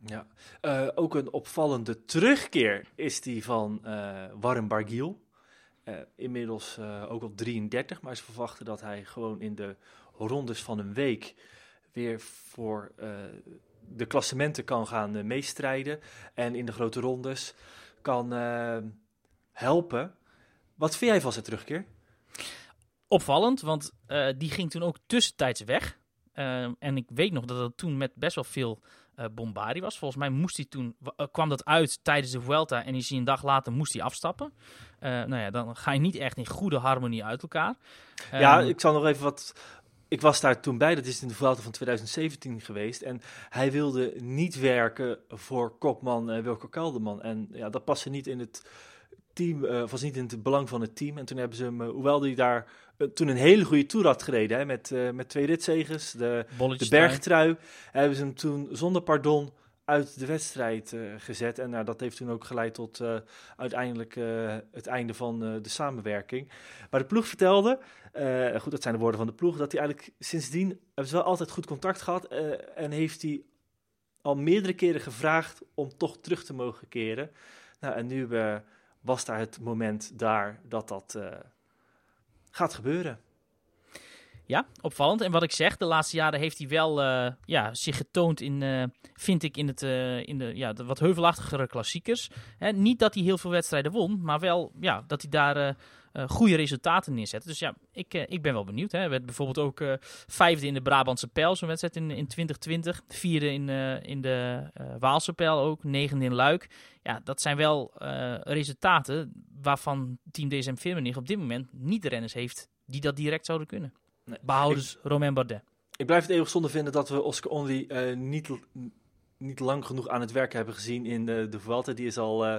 Ja, uh, ook een opvallende terugkeer is die van uh, Warren Bargiel. Uh, inmiddels ook al 33, maar ze verwachten dat hij gewoon in de rondes van een week weer voor de klassementen kan gaan meestrijden. En in de grote rondes kan helpen. Wat vind jij van zijn terugkeer? Opvallend, want die ging toen ook tussentijds weg. en ik weet nog dat het toen met best wel veel uh, Bombari was. Volgens mij moest hij toen, uh, kwam dat uit tijdens de Vuelta en is hij een dag later moest hij afstappen. Nou ja, dan ga je niet echt in goede harmonie uit elkaar. Ja, um, ik zal nog even wat... Ik was daar toen bij, dat is in de Vuelta van 2017 geweest. En hij wilde niet werken voor kopman Wilco Kelderman. En ja, dat paste niet in het team, uh, was niet in het belang van het team. En toen hebben ze hem, hoewel hij daar uh, toen een hele goede tour had gereden, hè, met, met twee ritzegers, de, de bergtrui, hebben ze hem toen zonder pardon uit de wedstrijd gezet. En nou, dat heeft toen ook geleid tot uiteindelijk het einde van de samenwerking. Maar de ploeg vertelde, goed, dat zijn de woorden van de ploeg, dat hij eigenlijk sindsdien hebben ze wel altijd goed contact gehad en heeft hij al meerdere keren gevraagd om toch terug te mogen keren. Nou, en nu was daar het moment daar dat dat uh, gaat gebeuren. Ja, opvallend. En wat ik zeg, de laatste jaren heeft hij wel uh, ja, zich getoond in, uh, vind ik, in, het, in de, ja, wat heuvelachtigere klassiekers. Hè, niet dat hij heel veel wedstrijden won, maar wel ja, dat hij daar goede resultaten neerzetten. Dus ja, ik, ik ben wel benieuwd. Hè. We werd bijvoorbeeld ook vijfde in de Brabantse Pijl, zo'n wedstrijd in, in 2020. Vierde in, in de Waalse Pijl ook. Negende in Luik. Ja, dat zijn wel resultaten waarvan Team DSM Firmenich op dit moment niet de renners heeft die dat direct zouden kunnen. Nee. Behoudens ik, Romain Bardet. Ik blijf het eeuwig zonde vinden dat we Oscar Only niet niet lang genoeg aan het werk hebben gezien in de, de Vuelta. Die is al uh,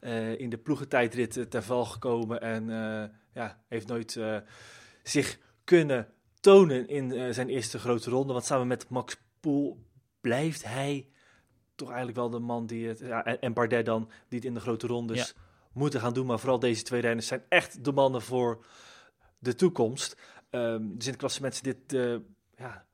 uh, in de ploegentijdrit ter val gekomen en ja, heeft nooit zich kunnen tonen in zijn eerste grote ronde. Want samen met Max Poel blijft hij toch eigenlijk wel de man die het... Ja, en, en Bardet dan, die het in de grote rondes ja. moeten gaan doen. Maar vooral deze twee renners zijn echt de mannen voor de toekomst. Um, dus in het dit ja,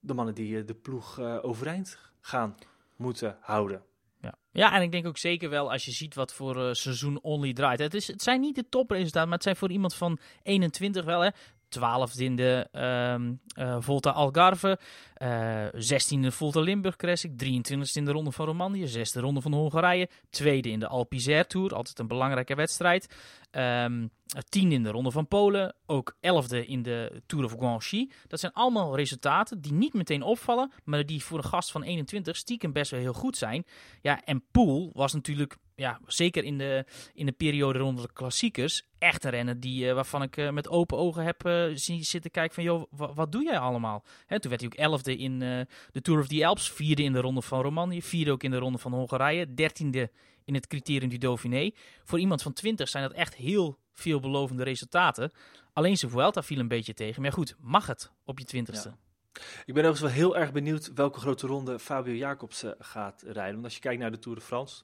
de mannen die de ploeg overeind gaan moeten houden. Ja. ja, en ik denk ook zeker wel als je ziet wat voor seizoen Only draait. Het, is, het zijn niet de topresultaten, maar het zijn voor iemand van 21 wel. Hè. 12e in de um, uh, Volta Algarve, uh, 16e Volta Limburg Classic, 23e in de Ronde van Romandie, 6e Ronde van Hongarije, tweede in de Alpe Tour, altijd een belangrijke wedstrijd. Um, tien in de Ronde van Polen, ook elfde in de Tour of Guangxi. Dat zijn allemaal resultaten die niet meteen opvallen, maar die voor een gast van 21 stiekem best wel heel goed zijn. Ja, en Poel was natuurlijk, ja, zeker in de, in de periode rond de klassiekers, echt een renner die, uh, waarvan ik uh, met open ogen heb zien zitten kijken van, joh, wat doe jij allemaal? Hè, toen werd hij ook elfde in de Tour of the Alps, vierde in de Ronde van Romandie, vierde ook in de Ronde van Hongarije, dertiende in het criterium du Dauphiné. Voor iemand van 20 zijn dat echt heel veelbelovende resultaten. Alleen zijn Vuelta viel een beetje tegen. Maar goed, mag het op je twintigste? Ik ben overigens wel heel erg benieuwd welke grote ronde Fabio Jacobsen gaat rijden. Want als je kijkt naar de Tour de France,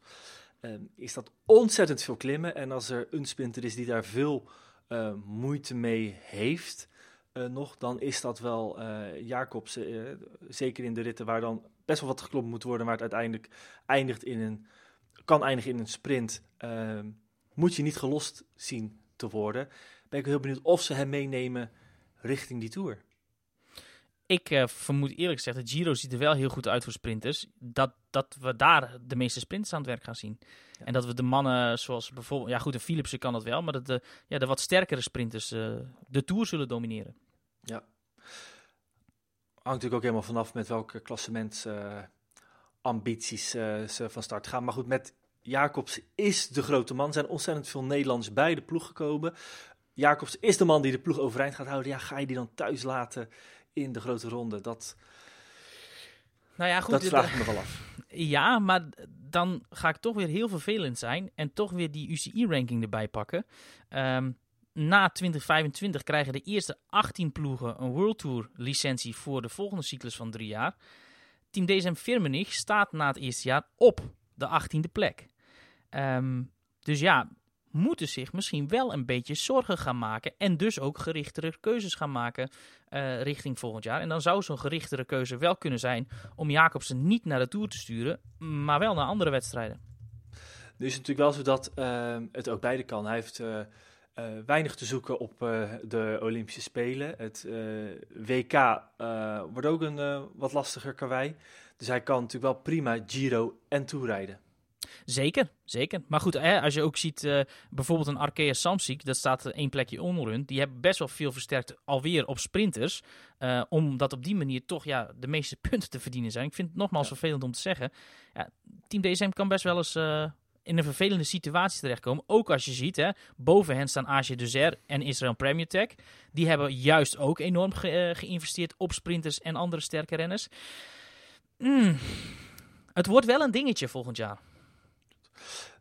uh, is dat ontzettend veel klimmen. En als er een sprinter is die daar veel uh, moeite mee heeft, uh, nog, dan is dat wel Jacobsen. zeker in de ritten waar dan best wel wat geklopt moet worden, maar het uiteindelijk eindigt in een, kan eindigen in een sprint. Ehm, moet je niet gelost zien te worden. Ben ik heel benieuwd of ze hem meenemen richting die Tour. Ik uh, vermoed eerlijk gezegd, de Giro ziet er wel heel goed uit voor sprinters. Dat, dat we daar de meeste sprinters aan het werk gaan zien. Ja. En dat we de mannen zoals bijvoorbeeld... Ja goed, een Philipsen kan dat wel. Maar dat de, ja, de wat sterkere sprinters uh, de Tour zullen domineren. Ja. Hangt natuurlijk ook helemaal vanaf met welke klassement uh, ambities ze van start gaan. Maar goed, met Jacobs is de grote man. Er zijn ontzettend veel Nederlanders bij de ploeg gekomen. Jacobs is de man die de ploeg overeind gaat houden. Ja, ga je die dan thuis laten in de grote ronde? Dat, nou ja, goed, dat vraag ik me wel af. Ja, maar dan ga ik toch weer heel vervelend zijn en toch weer die UCI-ranking erbij pakken. Um, na 2025 krijgen de eerste 18 ploegen een World Tour licentie voor de volgende cyclus van drie jaar. Team DSM Firmenich staat na het eerste jaar op de 18e plek. Um, dus ja, moeten zich misschien wel een beetje zorgen gaan maken. En dus ook gerichtere keuzes gaan maken uh, richting volgend jaar. En dan zou zo'n gerichtere keuze wel kunnen zijn om Jacobsen niet naar de Tour te sturen, maar wel naar andere wedstrijden. Nu is het natuurlijk wel zo dat uh, het ook beide kan. Hij heeft uh, weinig te zoeken op de Olympische Spelen. Het WK wordt ook een wat lastiger karwei. Dus hij kan natuurlijk wel prima Giro en Tour rijden. Zeker, zeker. Maar goed, hè, als je ook ziet, uh, bijvoorbeeld een Arkea Samsic, dat staat één plekje onder Die hebben best wel veel versterkt alweer op sprinters. Uh, omdat op die manier toch ja, de meeste punten te verdienen zijn. Ik vind het nogmaals vervelend om te zeggen. Ja, Team DSM kan best wel eens uh, in een vervelende situatie terechtkomen. Ook als je ziet, hè, boven hen staan Asia Duzer en Israel Premier Tech. Die hebben juist ook enorm ge geïnvesteerd op sprinters en andere sterke renners. Mm. Het wordt wel een dingetje volgend jaar.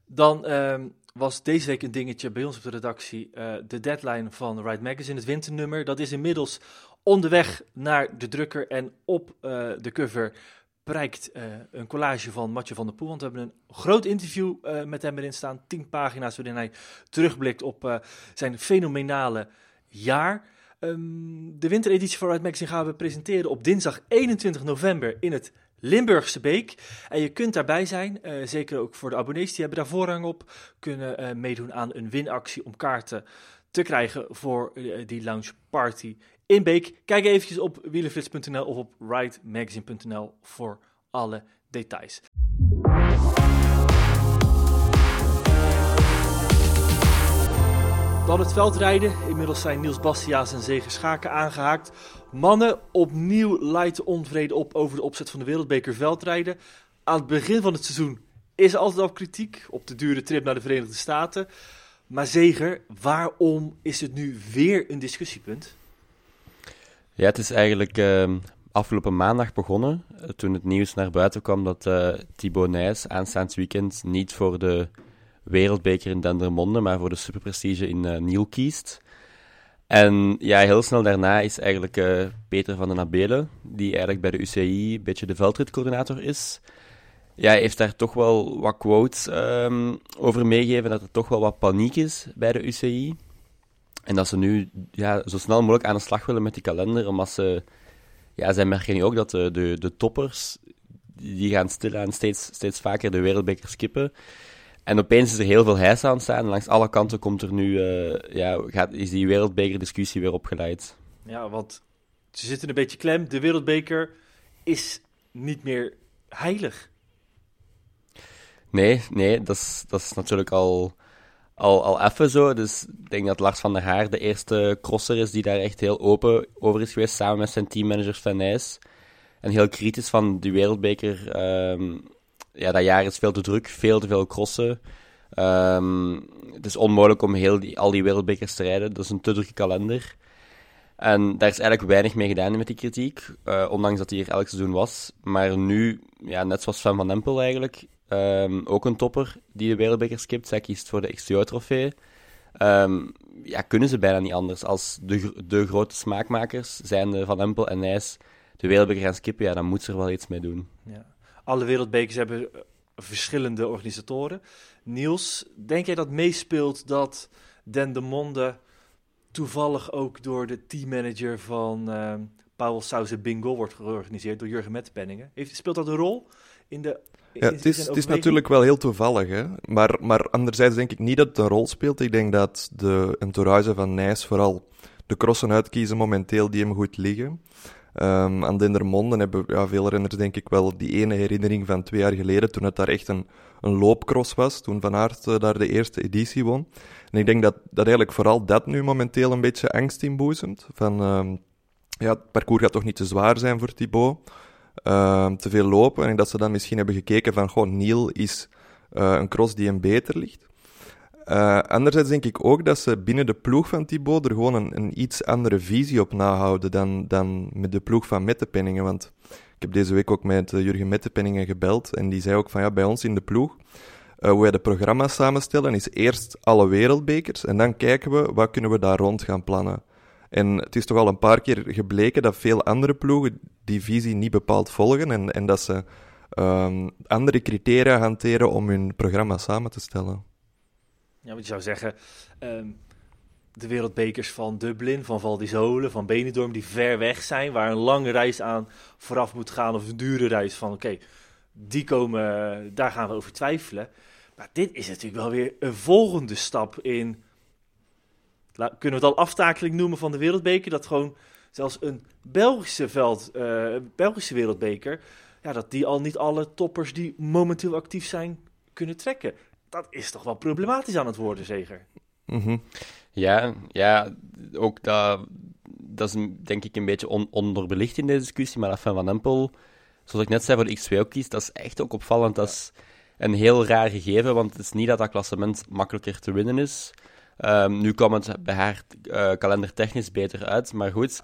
Dan uh, was deze week een dingetje bij ons op de redactie. Uh, de deadline van Ride Magazine, het winternummer. Dat is inmiddels onderweg naar de drukker. En op uh, de cover prijkt uh, een collage van Matje van der Poel. Want we hebben een groot interview met hem erin staan. Tien pagina's waarin hij terugblikt op zijn fenomenale jaar. Um, de wintereditie van Ride Magazine gaan we presenteren op dinsdag 21 november in het Limburgse Beek. En je kunt daarbij zijn, uh, zeker ook voor de abonnees, die hebben daar voorrang op, kunnen uh, meedoen aan een winactie om kaarten te krijgen voor uh, die lounge party in Beek. Kijk eventjes op wielenflits.nl of op ridemagazine.nl voor alle details. Dan het veldrijden. Inmiddels zijn Niels Bastia's en Zeger Schaken aangehaakt. Mannen opnieuw leidt onvrede op over de opzet van de wereldbeker veldrijden. Aan het begin van het seizoen is er altijd al kritiek op de dure trip naar de Verenigde Staten. Maar Zeger, waarom is het nu weer een discussiepunt? Ja, het is eigenlijk uh, afgelopen maandag begonnen. Uh, toen het nieuws naar buiten kwam dat uh, Thibaut Nijs aanstaand weekend niet voor de wereldbeker in Dendermonde, maar voor de superprestige in uh, Niel kiest. En ja, heel snel daarna is eigenlijk uh, Peter van den Abelen, die eigenlijk bij de UCI een beetje de veldritcoördinator is. Ja, heeft daar toch wel wat quotes um, over meegegeven dat er toch wel wat paniek is bij de UCI. En dat ze nu ja, zo snel mogelijk aan de slag willen met die kalender, omdat ze... Ja, zij merken nu ook dat de, de, de toppers, die gaan stilaan steeds, steeds vaker de wereldbeker skippen. En opeens is er heel veel heisa aan het staan. Langs alle kanten komt er nu, uh, ja, gaat, is die wereldbeker-discussie weer opgeleid. Ja, want ze zitten een beetje klem. De wereldbeker is niet meer heilig. Nee, nee, dat is, dat is natuurlijk al, al, al even zo. Dus ik denk dat Lars van der Haar de eerste crosser is die daar echt heel open over is geweest, samen met zijn teammanager Van Nijs. En heel kritisch van die wereldbeker um, ja, dat jaar is veel te druk, veel te veel crossen. Um, het is onmogelijk om heel al die wereldbekers te rijden. Dat is een te drukke kalender. En daar is eigenlijk weinig mee gedaan met die kritiek, uh, ondanks dat hij hier elk seizoen was. Maar nu, ja, net zoals Sven van Empel eigenlijk, um, ook een topper die de wereldbeker skipt. Zij kiest voor de XTO-trofee. Um, ja, kunnen ze bijna niet anders. Als de, de grote smaakmakers, zijn Van Empel en Nijs, de wereldbeker gaan skippen, ja, dan moet ze er wel iets mee doen. Ja alle wereldbekers hebben eh, verschillende organisatoren. Niels, denk jij dat meespeelt dat Den de Monde toevallig ook door de teammanager van uh, Paul Sauze Bingo wordt georganiseerd door Jurgen Mettenpenningen? Heeft, speelt dat een rol in de ja, het is, het is natuurlijk wel heel toevallig, hè? Maar, maar anderzijds denk ik niet dat het een rol speelt. Ik denk dat de entourage van Nijs vooral de crossen uitkiezen momenteel die hem goed liggen. Um, aan Dendermonde hebben ja, veel renners denk ik wel die ene herinnering van twee jaar geleden, toen het daar echt een, een loopcross was, toen Van Aert uh, daar de eerste editie won. En ik denk dat, dat eigenlijk vooral dat nu momenteel een beetje angst inboezemt. Van, um, ja, het parcours gaat toch niet te zwaar zijn voor Thibaut. Um, te veel lopen. En dat ze dan misschien hebben gekeken van, goh, Niel is uh, een cross die hem beter ligt. Uh, anderzijds denk ik ook dat ze binnen de ploeg van Thibaut er gewoon een, een iets andere visie op nahouden dan, dan met de ploeg van Mettepenningen. Want ik heb deze week ook met uh, Jurgen Mettepenningen gebeld en die zei ook van ja, bij ons in de ploeg, uh, hoe wij de programma's samenstellen, is eerst alle wereldbekers en dan kijken we wat kunnen we daar rond gaan plannen. En het is toch al een paar keer gebleken dat veel andere ploegen die visie niet bepaald volgen en, en dat ze um, andere criteria hanteren om hun programma samen te stellen. Ja, want je zou zeggen, ehm, de wereldbekers van Dublin, van Val di Sole, van Benidorm, die ver weg zijn, waar een lange reis aan vooraf moet gaan, of een dure reis van, oké, die komen, daar gaan we over twijfelen. Maar dit is natuurlijk wel weer een volgende stap in, kunnen we het al aftakeling noemen van de wereldbeker, dat gewoon zelfs een Belgische veld, uh, Belgische wereldbeker, ja, dat die al niet alle toppers die momenteel actief zijn kunnen trekken. Dat is toch wel problematisch aan het worden, zeker? Mm Ja, ja, ook dat, dat is denk ik een beetje on onderbelicht in deze discussie, maar Afin van Empel, zoals ik net zei voor de X2 ook kies, dat is echt ook opvallend. Dat is een heel raar gegeven, want het is niet dat dat klassement makkelijker te winnen is. Um, nu kwam het bij haar uh, kalender technisch beter uit, maar goed.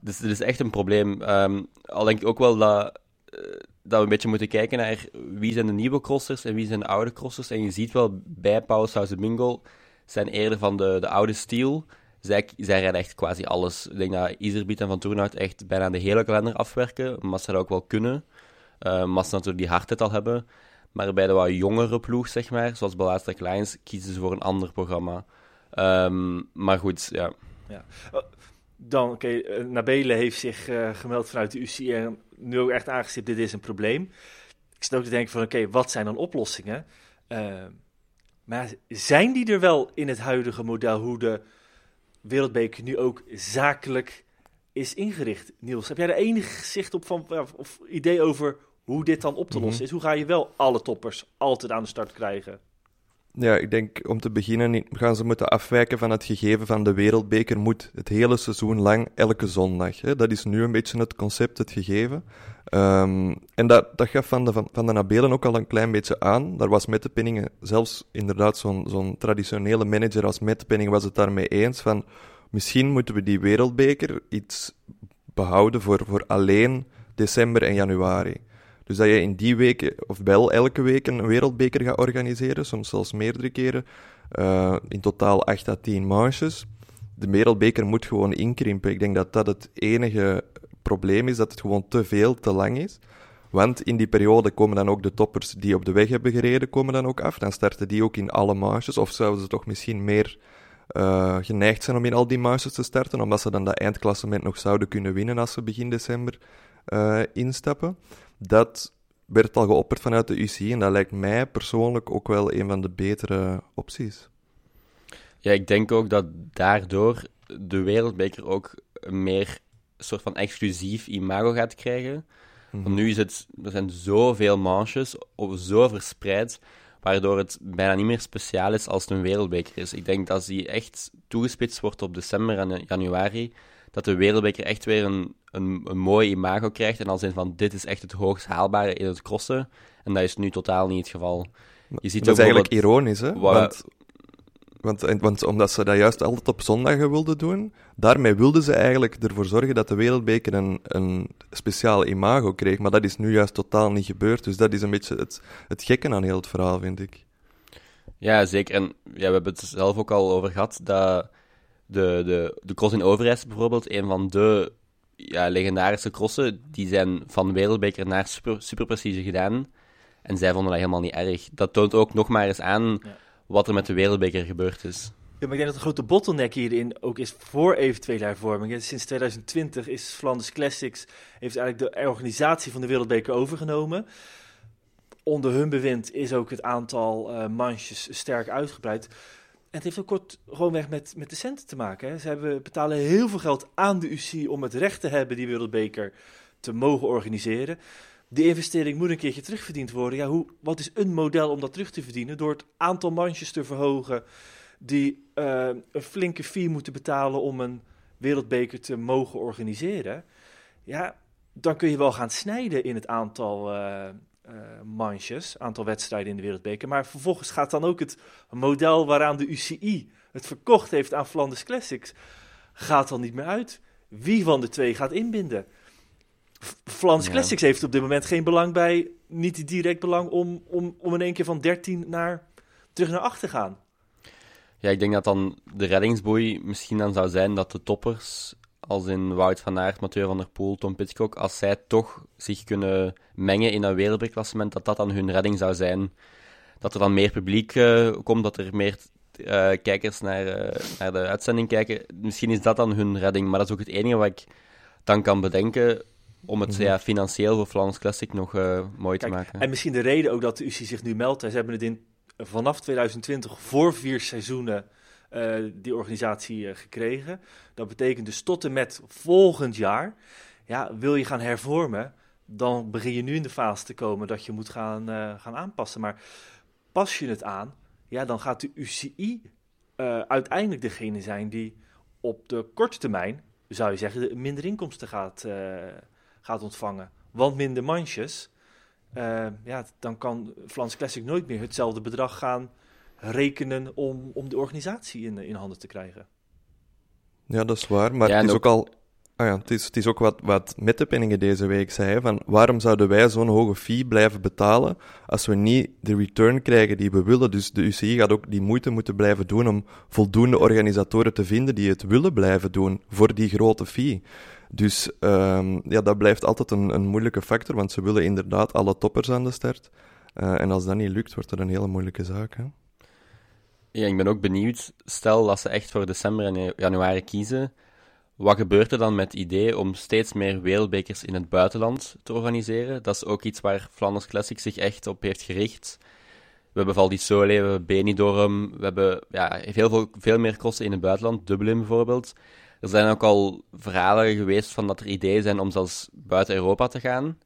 Dus dit is echt een probleem. Um, al denk ik ook wel dat, dat we een beetje moeten kijken naar wie zijn de nieuwe crossers en wie zijn de oude crossers. En je ziet wel bij Powerhouse Bingo zijn eerder van de, de oude stijl. Zij, zij rijden echt quasi alles. Ik denk dat Iserbiet en Van Toornhout echt bijna de hele kalender afwerken. Maar ze dat ook wel kunnen. Uh, ze natuurlijk die hardheid al hebben. Maar bij de wat jongere ploeg, zeg maar, zoals Bellatrix Lions, kiezen ze voor een ander programma. Um, maar goed, ja. ja. Dan, oké, okay, eh, Nabele heeft zich uh, gemeld vanuit de UCR. Nu ook echt aangestipt, dit is een probleem. Ik zit ook te denken van, oké, okay, wat zijn dan oplossingen? Uh, maar zijn die er wel in het huidige model, hoe de Wereldbeker nu ook zakelijk is ingericht? Niels, heb jij er enig zicht op van, of idee over hoe dit dan op te lossen mm -hmm. is? Hoe ga je wel alle toppers altijd aan de start krijgen? Ja, ik denk om te beginnen gaan ze moeten afwijken van het gegeven van de wereldbeker moet het hele seizoen lang elke zondag. Hè. Dat is nu een beetje het concept, het gegeven. Um, en dat, dat gaf Van de, van, van de Nabelen ook al een klein beetje aan. Daar was Mette Penningen, zelfs inderdaad zo'n zo'n traditionele manager als Mette Penningen was het daarmee eens van misschien moeten we die wereldbeker iets behouden voor, voor alleen december en januari. Dus dat je in die weken, of wel elke week, een wereldbeker gaat organiseren, soms zelfs meerdere keren. Uh, in totaal 8 à 10 manches. De wereldbeker moet gewoon inkrimpen. Ik denk dat dat het enige probleem is, dat het gewoon te veel, te lang is. Want in die periode komen dan ook de toppers die op de weg hebben gereden, komen dan ook af. Dan starten die ook in alle marges. Of zouden ze toch misschien meer uh, geneigd zijn om in al die marges te starten, omdat ze dan dat eindklassement nog zouden kunnen winnen als ze begin december uh, instappen dat werd al geopperd vanuit de UCI en dat lijkt mij persoonlijk ook wel een van de betere opties. Ja, ik denk ook dat daardoor de wereldbeker ook een meer soort van exclusief imago gaat krijgen. Want mhm. nu is het, er zijn zoveel manches, zo verspreid, waardoor het bijna niet meer speciaal is als het een wereldbeker is. Ik denk dat als die echt toegespitst wordt op december en januari, dat de wereldbeker echt weer een, een, een mooi imago krijgt. En als in van, dit is echt het hoogst haalbare in het crossen. En dat is nu totaal niet het geval. Je ziet dat is eigenlijk ironisch, hè? Want, want, want, omdat ze dat juist altijd op zondagen wilden doen, daarmee wilden ze eigenlijk ervoor zorgen dat de wereldbeker een, een speciaal imago kreeg. Maar dat is nu juist totaal niet gebeurd. Dus dat is een beetje het, het gekke aan heel het verhaal, vind ik. Ja, zeker. En ja, we hebben het zelf ook al over gehad, dat de, de, de cross in Overijssel bijvoorbeeld, een van de ja, legendarische crossen, die zijn van wereldbeker naar super, superprecisie gedaan. En zij vonden dat helemaal niet erg. Dat toont ook nog maar eens aan wat er met de wereldbeker gebeurd is. Ja, maar ik denk dat de grote bottleneck hierin ook is voor eventuele hervormingen. Sinds 2020 is Flanders Classics, heeft eigenlijk de organisatie van de wereldbeker overgenomen. Onder hun bewind is ook het aantal uh, manches sterk uitgebreid het heeft ook kort gewoonweg met, met de centen te maken. Ze hebben, betalen heel veel geld aan de UC om het recht te hebben die wereldbeker te mogen organiseren. Die investering moet een keertje terugverdiend worden. Ja, hoe, wat is een model om dat terug te verdienen? Door het aantal mandjes te verhogen die uh, een flinke fee moeten betalen om een wereldbeker te mogen organiseren. Ja, dan kun je wel gaan snijden in het aantal uh, manches, aantal wedstrijden in de Wereldbeker. Maar vervolgens gaat dan ook het model waaraan de UCI het verkocht heeft aan Flanders Classics, gaat dan niet meer uit. Wie van de twee gaat inbinden? Flanders Classics heeft op dit moment geen belang bij, niet direct belang om, om, om in één keer van 13 naar, terug naar 8 te gaan. Ja, ik denk dat dan de reddingsboei misschien dan zou zijn dat de toppers als in Wout van Aert, Mathieu van der Poel, Tom Pitcock, als zij toch zich kunnen mengen in dat wereldbeklassement, dat dat dan hun redding zou zijn. Dat er dan meer publiek uh, komt, dat er meer uh, kijkers naar, uh, naar de uitzending kijken. Misschien is dat dan hun redding, maar dat is ook het enige wat ik dan kan bedenken om het -hmm. ja, financieel voor Flanders Classic nog mooi Kijk, te maken. En misschien de reden ook dat de UCI zich nu meldt. Ze hebben het in, vanaf 2020 voor vier seizoenen die organisatie uh, gekregen. Dat betekent dus tot en met volgend jaar. Ja, wil je gaan hervormen, dan begin je nu in de fase te komen dat je moet gaan, gaan aanpassen. Maar pas je het aan, ja, dan gaat de UCI uiteindelijk degene zijn die op de korte termijn, zou je zeggen, minder inkomsten gaat, gaat ontvangen. Want minder manches, uh, ja, dan kan Flans Classic nooit meer hetzelfde bedrag gaan rekenen om, om de organisatie in, in handen te krijgen. Ja, dat is waar, maar ja, het is ook, ook al... Ah ja, het is, het is ook wat, wat Mettepenningen deze week zei, van waarom zouden wij zo'n hoge fee blijven betalen als we niet de return krijgen die we willen. Dus de UCI gaat ook die moeite moeten blijven doen om voldoende organisatoren te vinden die het willen blijven doen voor die grote fee. Dus um, ja, dat blijft altijd een, een moeilijke factor, want ze willen inderdaad alle toppers aan de start. Uh, en als dat niet lukt, wordt dat een hele moeilijke zaak. Hè? Ja, ik ben ook benieuwd, stel dat ze echt voor december en januari kiezen, wat gebeurt er dan met het idee om steeds meer wereldbekers in het buitenland te organiseren? Dat is ook iets waar Flanders Classic zich echt op heeft gericht. We hebben Val di Sole, we hebben Benidorm, we hebben ja, veel, veel meer crossen in het buitenland, Dublin bijvoorbeeld. Er zijn ook al verhalen geweest van dat er ideeën zijn om zelfs buiten Europa te gaan.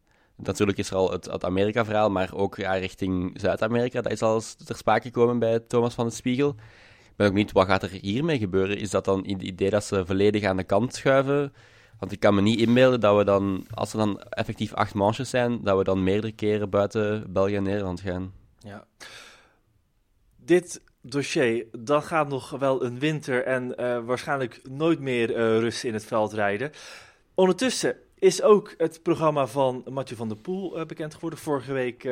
Natuurlijk is er al het, het Amerika-verhaal, maar ook ja, richting Zuid-Amerika. Dat is al eens ter sprake gekomen bij Thomas van den Spiegel. Ik ben ook niet, wat gaat er hiermee gebeuren? Is dat dan het idee dat ze volledig aan de kant schuiven? Want ik kan me niet inbeelden dat we dan, als er dan effectief acht manches zijn, dat we dan meerdere keren buiten België en Nederland gaan. Ja. Dit dossier, dat gaat nog wel een winter en uh, waarschijnlijk nooit meer uh, rust in het veld rijden. Ondertussen is ook het programma van Mathieu van der Poel uh, bekend geworden. Vorige week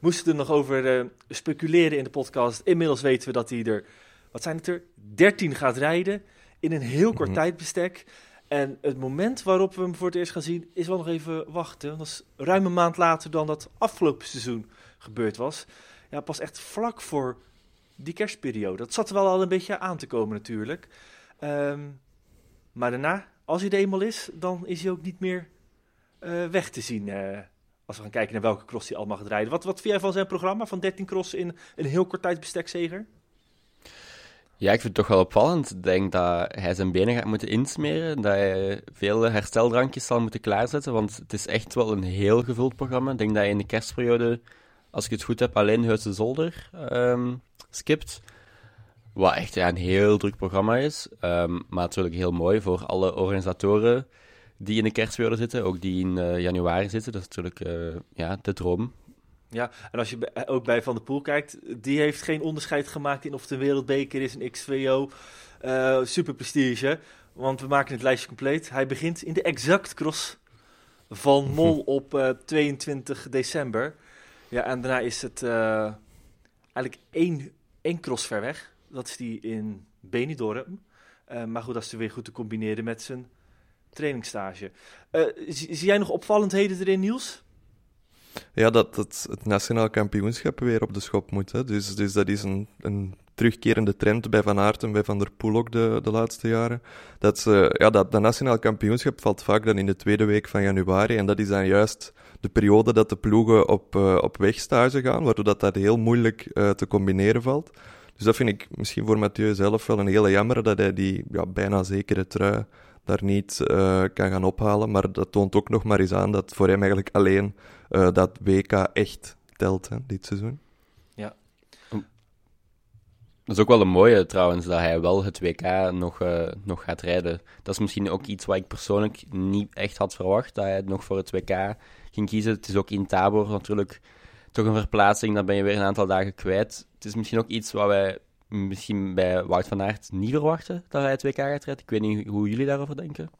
moesten we er nog over speculeren in de podcast. Inmiddels weten we dat hij er, wat zijn het er, 13 gaat rijden in een heel kort mm -hmm. tijdbestek. En het moment waarop we hem voor het eerst gaan zien, is wel nog even wachten. Dat is ruim een maand later dan dat afgelopen seizoen gebeurd was. Ja, pas echt vlak voor die kerstperiode. Dat zat er wel al een beetje aan te komen natuurlijk. Um, maar daarna, als hij er eenmaal is, dan is hij ook niet meer uh, weg te zien. Uh, als we gaan kijken naar welke cross hij al mag rijden. Wat, wat vind jij van zijn programma van 13 crossen in een heel kort tijdsbestek, Zeger? Ja, ik vind het toch wel opvallend. Ik denk dat hij zijn benen gaat moeten insmeren. Dat hij veel hersteldrankjes zal moeten klaarzetten. Want het is echt wel een heel gevuld programma. Ik denk dat hij in de kerstperiode, als ik het goed heb, alleen Heuse Zolder um, skipt. Wat echt ja, een heel druk programma is. Um, maar natuurlijk heel mooi voor alle organisatoren die in de kerstperiode zitten. Ook die in uh, januari zitten. Dat is natuurlijk uh, ja, de droom. Ja, en als je ook bij Van der Poel kijkt, die heeft geen onderscheid gemaakt in of het een wereldbeker is, een XVO, uh, super prestige. Want we maken het lijstje compleet. Hij begint in de exact cross van Mol op uh, 22 december. Ja, en daarna is het uh, eigenlijk één, één cross ver weg. Dat is die in Benidorm. Uh, maar goed, dat is weer goed te combineren met zijn trainingsstage. Zie, zie jij nog opvallendheden erin, Niels? Ja, dat, dat het nationaal kampioenschap weer op de schop moet. Hè. Dus, dus dat is een, een terugkerende trend bij Van Aert en bij Van der Poel ook de, de laatste jaren. Dat, ze, ja, dat, nationaal kampioenschap valt vaak dan in de tweede week van januari. En dat is dan juist de periode dat de ploegen op, uh, op wegstage gaan, waardoor dat, dat heel moeilijk te combineren valt. Dus dat vind ik misschien voor Mathieu zelf wel een hele jammer, dat hij die ja, bijna zekere trui daar niet uh, kan gaan ophalen. Maar dat toont ook nog maar eens aan dat voor hem eigenlijk alleen uh, dat WK echt telt hè, dit seizoen. Ja. Dat is ook wel een mooie trouwens, dat hij wel het WK nog, uh, nog gaat rijden. Dat is misschien ook iets wat ik persoonlijk niet echt had verwacht, dat hij nog voor het WK ging kiezen. Het is ook in Tabor natuurlijk toch een verplaatsing, dan ben je weer een aantal dagen kwijt. Het is misschien ook iets wat wij misschien bij Wout van Aert niet verwachten, dat hij het WK gaat. Ik weet niet hoe jullie daarover denken.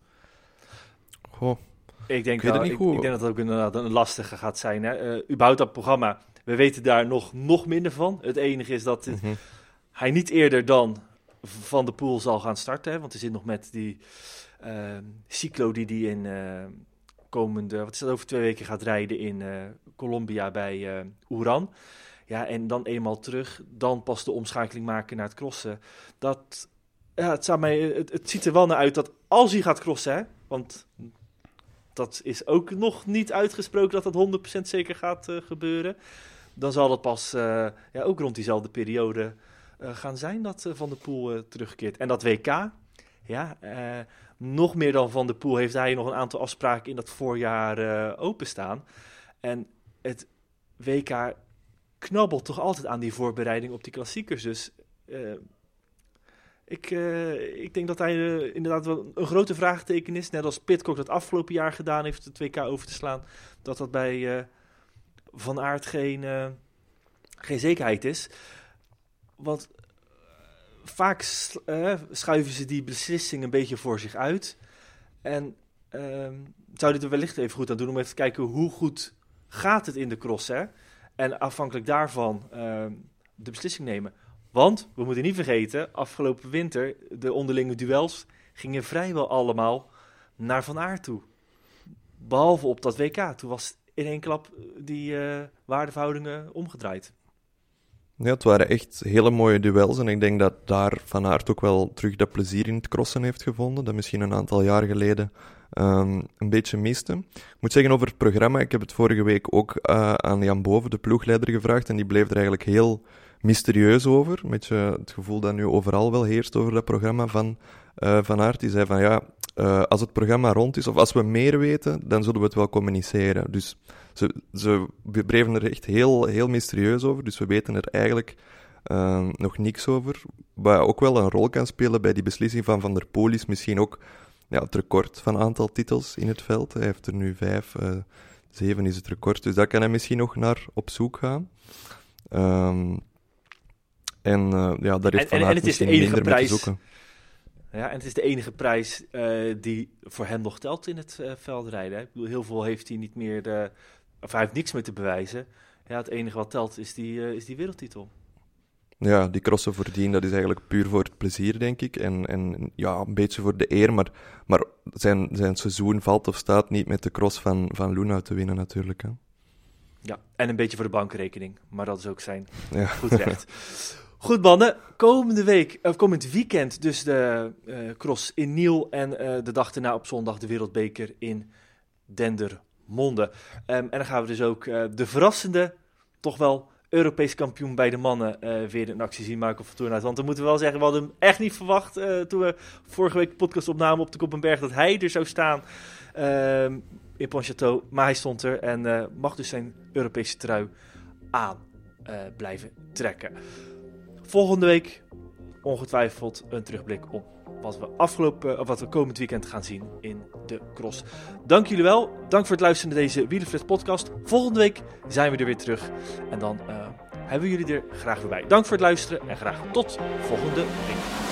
Goh, ik denk, wel, ik, ik, denk dat het ook inderdaad een lastige gaat zijn. Hè? Uh, überhaupt dat programma, we weten daar nog, nog minder van. Het enige is dat het, mm -hmm. hij niet eerder dan Van de Poel zal gaan starten. Hè? Want hij zit nog met die uh, cyclo die hij in uh, komende, wat is dat, over twee weken gaat rijden in Colombia bij Oeran. Ja, en dan eenmaal terug, dan pas de omschakeling maken naar het crossen. Dat, ja, het, zou mij, het, ziet er wel naar uit dat als hij gaat crossen, want dat is ook nog niet uitgesproken dat dat 100% zeker gaat uh, gebeuren. Dan zal het pas ja, ook rond diezelfde periode gaan zijn dat Van der Poel terugkeert. En dat WK, ja, nog meer dan Van der Poel heeft hij nog een aantal afspraken in dat voorjaar openstaan. En het WK knabbelt toch altijd aan die voorbereiding op die klassiekers. Dus ik, uh, ik denk dat hij inderdaad wel een grote vraagteken is. Net als Pitcock dat afgelopen jaar gedaan heeft, de 2K over te slaan. Dat dat bij Van Aert geen, geen zekerheid is. Want vaak schuiven ze die beslissing een beetje voor zich uit. En zou dit er wellicht even goed aan doen om even te kijken hoe goed gaat het in de cross. Hè? En afhankelijk daarvan ehm, de beslissing nemen. Want, we moeten niet vergeten, afgelopen winter, de onderlinge duels gingen vrijwel allemaal naar Van Aert toe. Behalve op dat WK. Toen was in één klap die uh, waardeverhoudingen omgedraaid. Ja, het waren echt hele mooie duels. En ik denk dat daar Van Aert ook wel terug dat plezier in het crossen heeft gevonden. Dat misschien een aantal jaar geleden um, een beetje miste. Ik moet zeggen over het programma. Ik heb het vorige week ook uh, aan Jan Boven, de ploegleider, gevraagd. En die bleef er eigenlijk heel mysterieus over. Met het gevoel dat nu overal wel heerst over dat programma van uh, Van Aert. Die zei van ja, uh, als het programma rond is, of als we meer weten, dan zullen we het wel communiceren. Dus ze, ze bleven er echt heel, heel mysterieus over. Dus we weten er eigenlijk uh, nog niks over. Wat ook wel een rol kan spelen bij die beslissing van Van der Poel is misschien ook ja, het record van aantal titels in het veld. Hij heeft er nu vijf, zeven is het record. Dus daar kan hij misschien nog naar op zoek gaan. Um, en ja, daar heeft en, Van en, het is de enige prijs. zoeken. Ja, en het is de enige prijs uh, die voor hem nog telt in het uh, veldrijden. Ik bedoel, heel veel heeft hij niet meer, de, of hij heeft niks meer te bewijzen. Ja, het enige wat telt is die, is die wereldtitel. Ja, die crossen voordien, dat is eigenlijk puur voor het plezier, denk ik. En, en ja, een beetje voor de eer, maar, maar zijn, zijn seizoen valt of staat niet met de cross van, van Luna te winnen natuurlijk. Hè. Ja, en een beetje voor de bankrekening, maar dat is ook zijn ja. goed recht. Goed mannen, komende week, of komend weekend dus de uh, cross in Niel en uh, de dag daarna op zondag de wereldbeker in Dendermonde. Um, en dan gaan we dus ook uh, de verrassende, toch wel Europees kampioen bij de mannen weer in actie zien maken op Fortuna. Want we moeten wel zeggen, we hadden hem echt niet verwacht toen we vorige week de podcast opnamen op de Koppenberg dat hij er zou staan ehm, in Pontchâteau. Maar hij stond er en mag dus zijn Europese trui aan blijven trekken. Volgende week ongetwijfeld een terugblik op wat we afgelopen, of wat we komend weekend gaan zien in de cross. Dank jullie wel. Dank voor het luisteren naar deze Wielenflits podcast. Volgende week zijn we er weer terug. En dan uh, hebben we jullie er graag weer bij. Dank voor het luisteren en graag tot volgende week.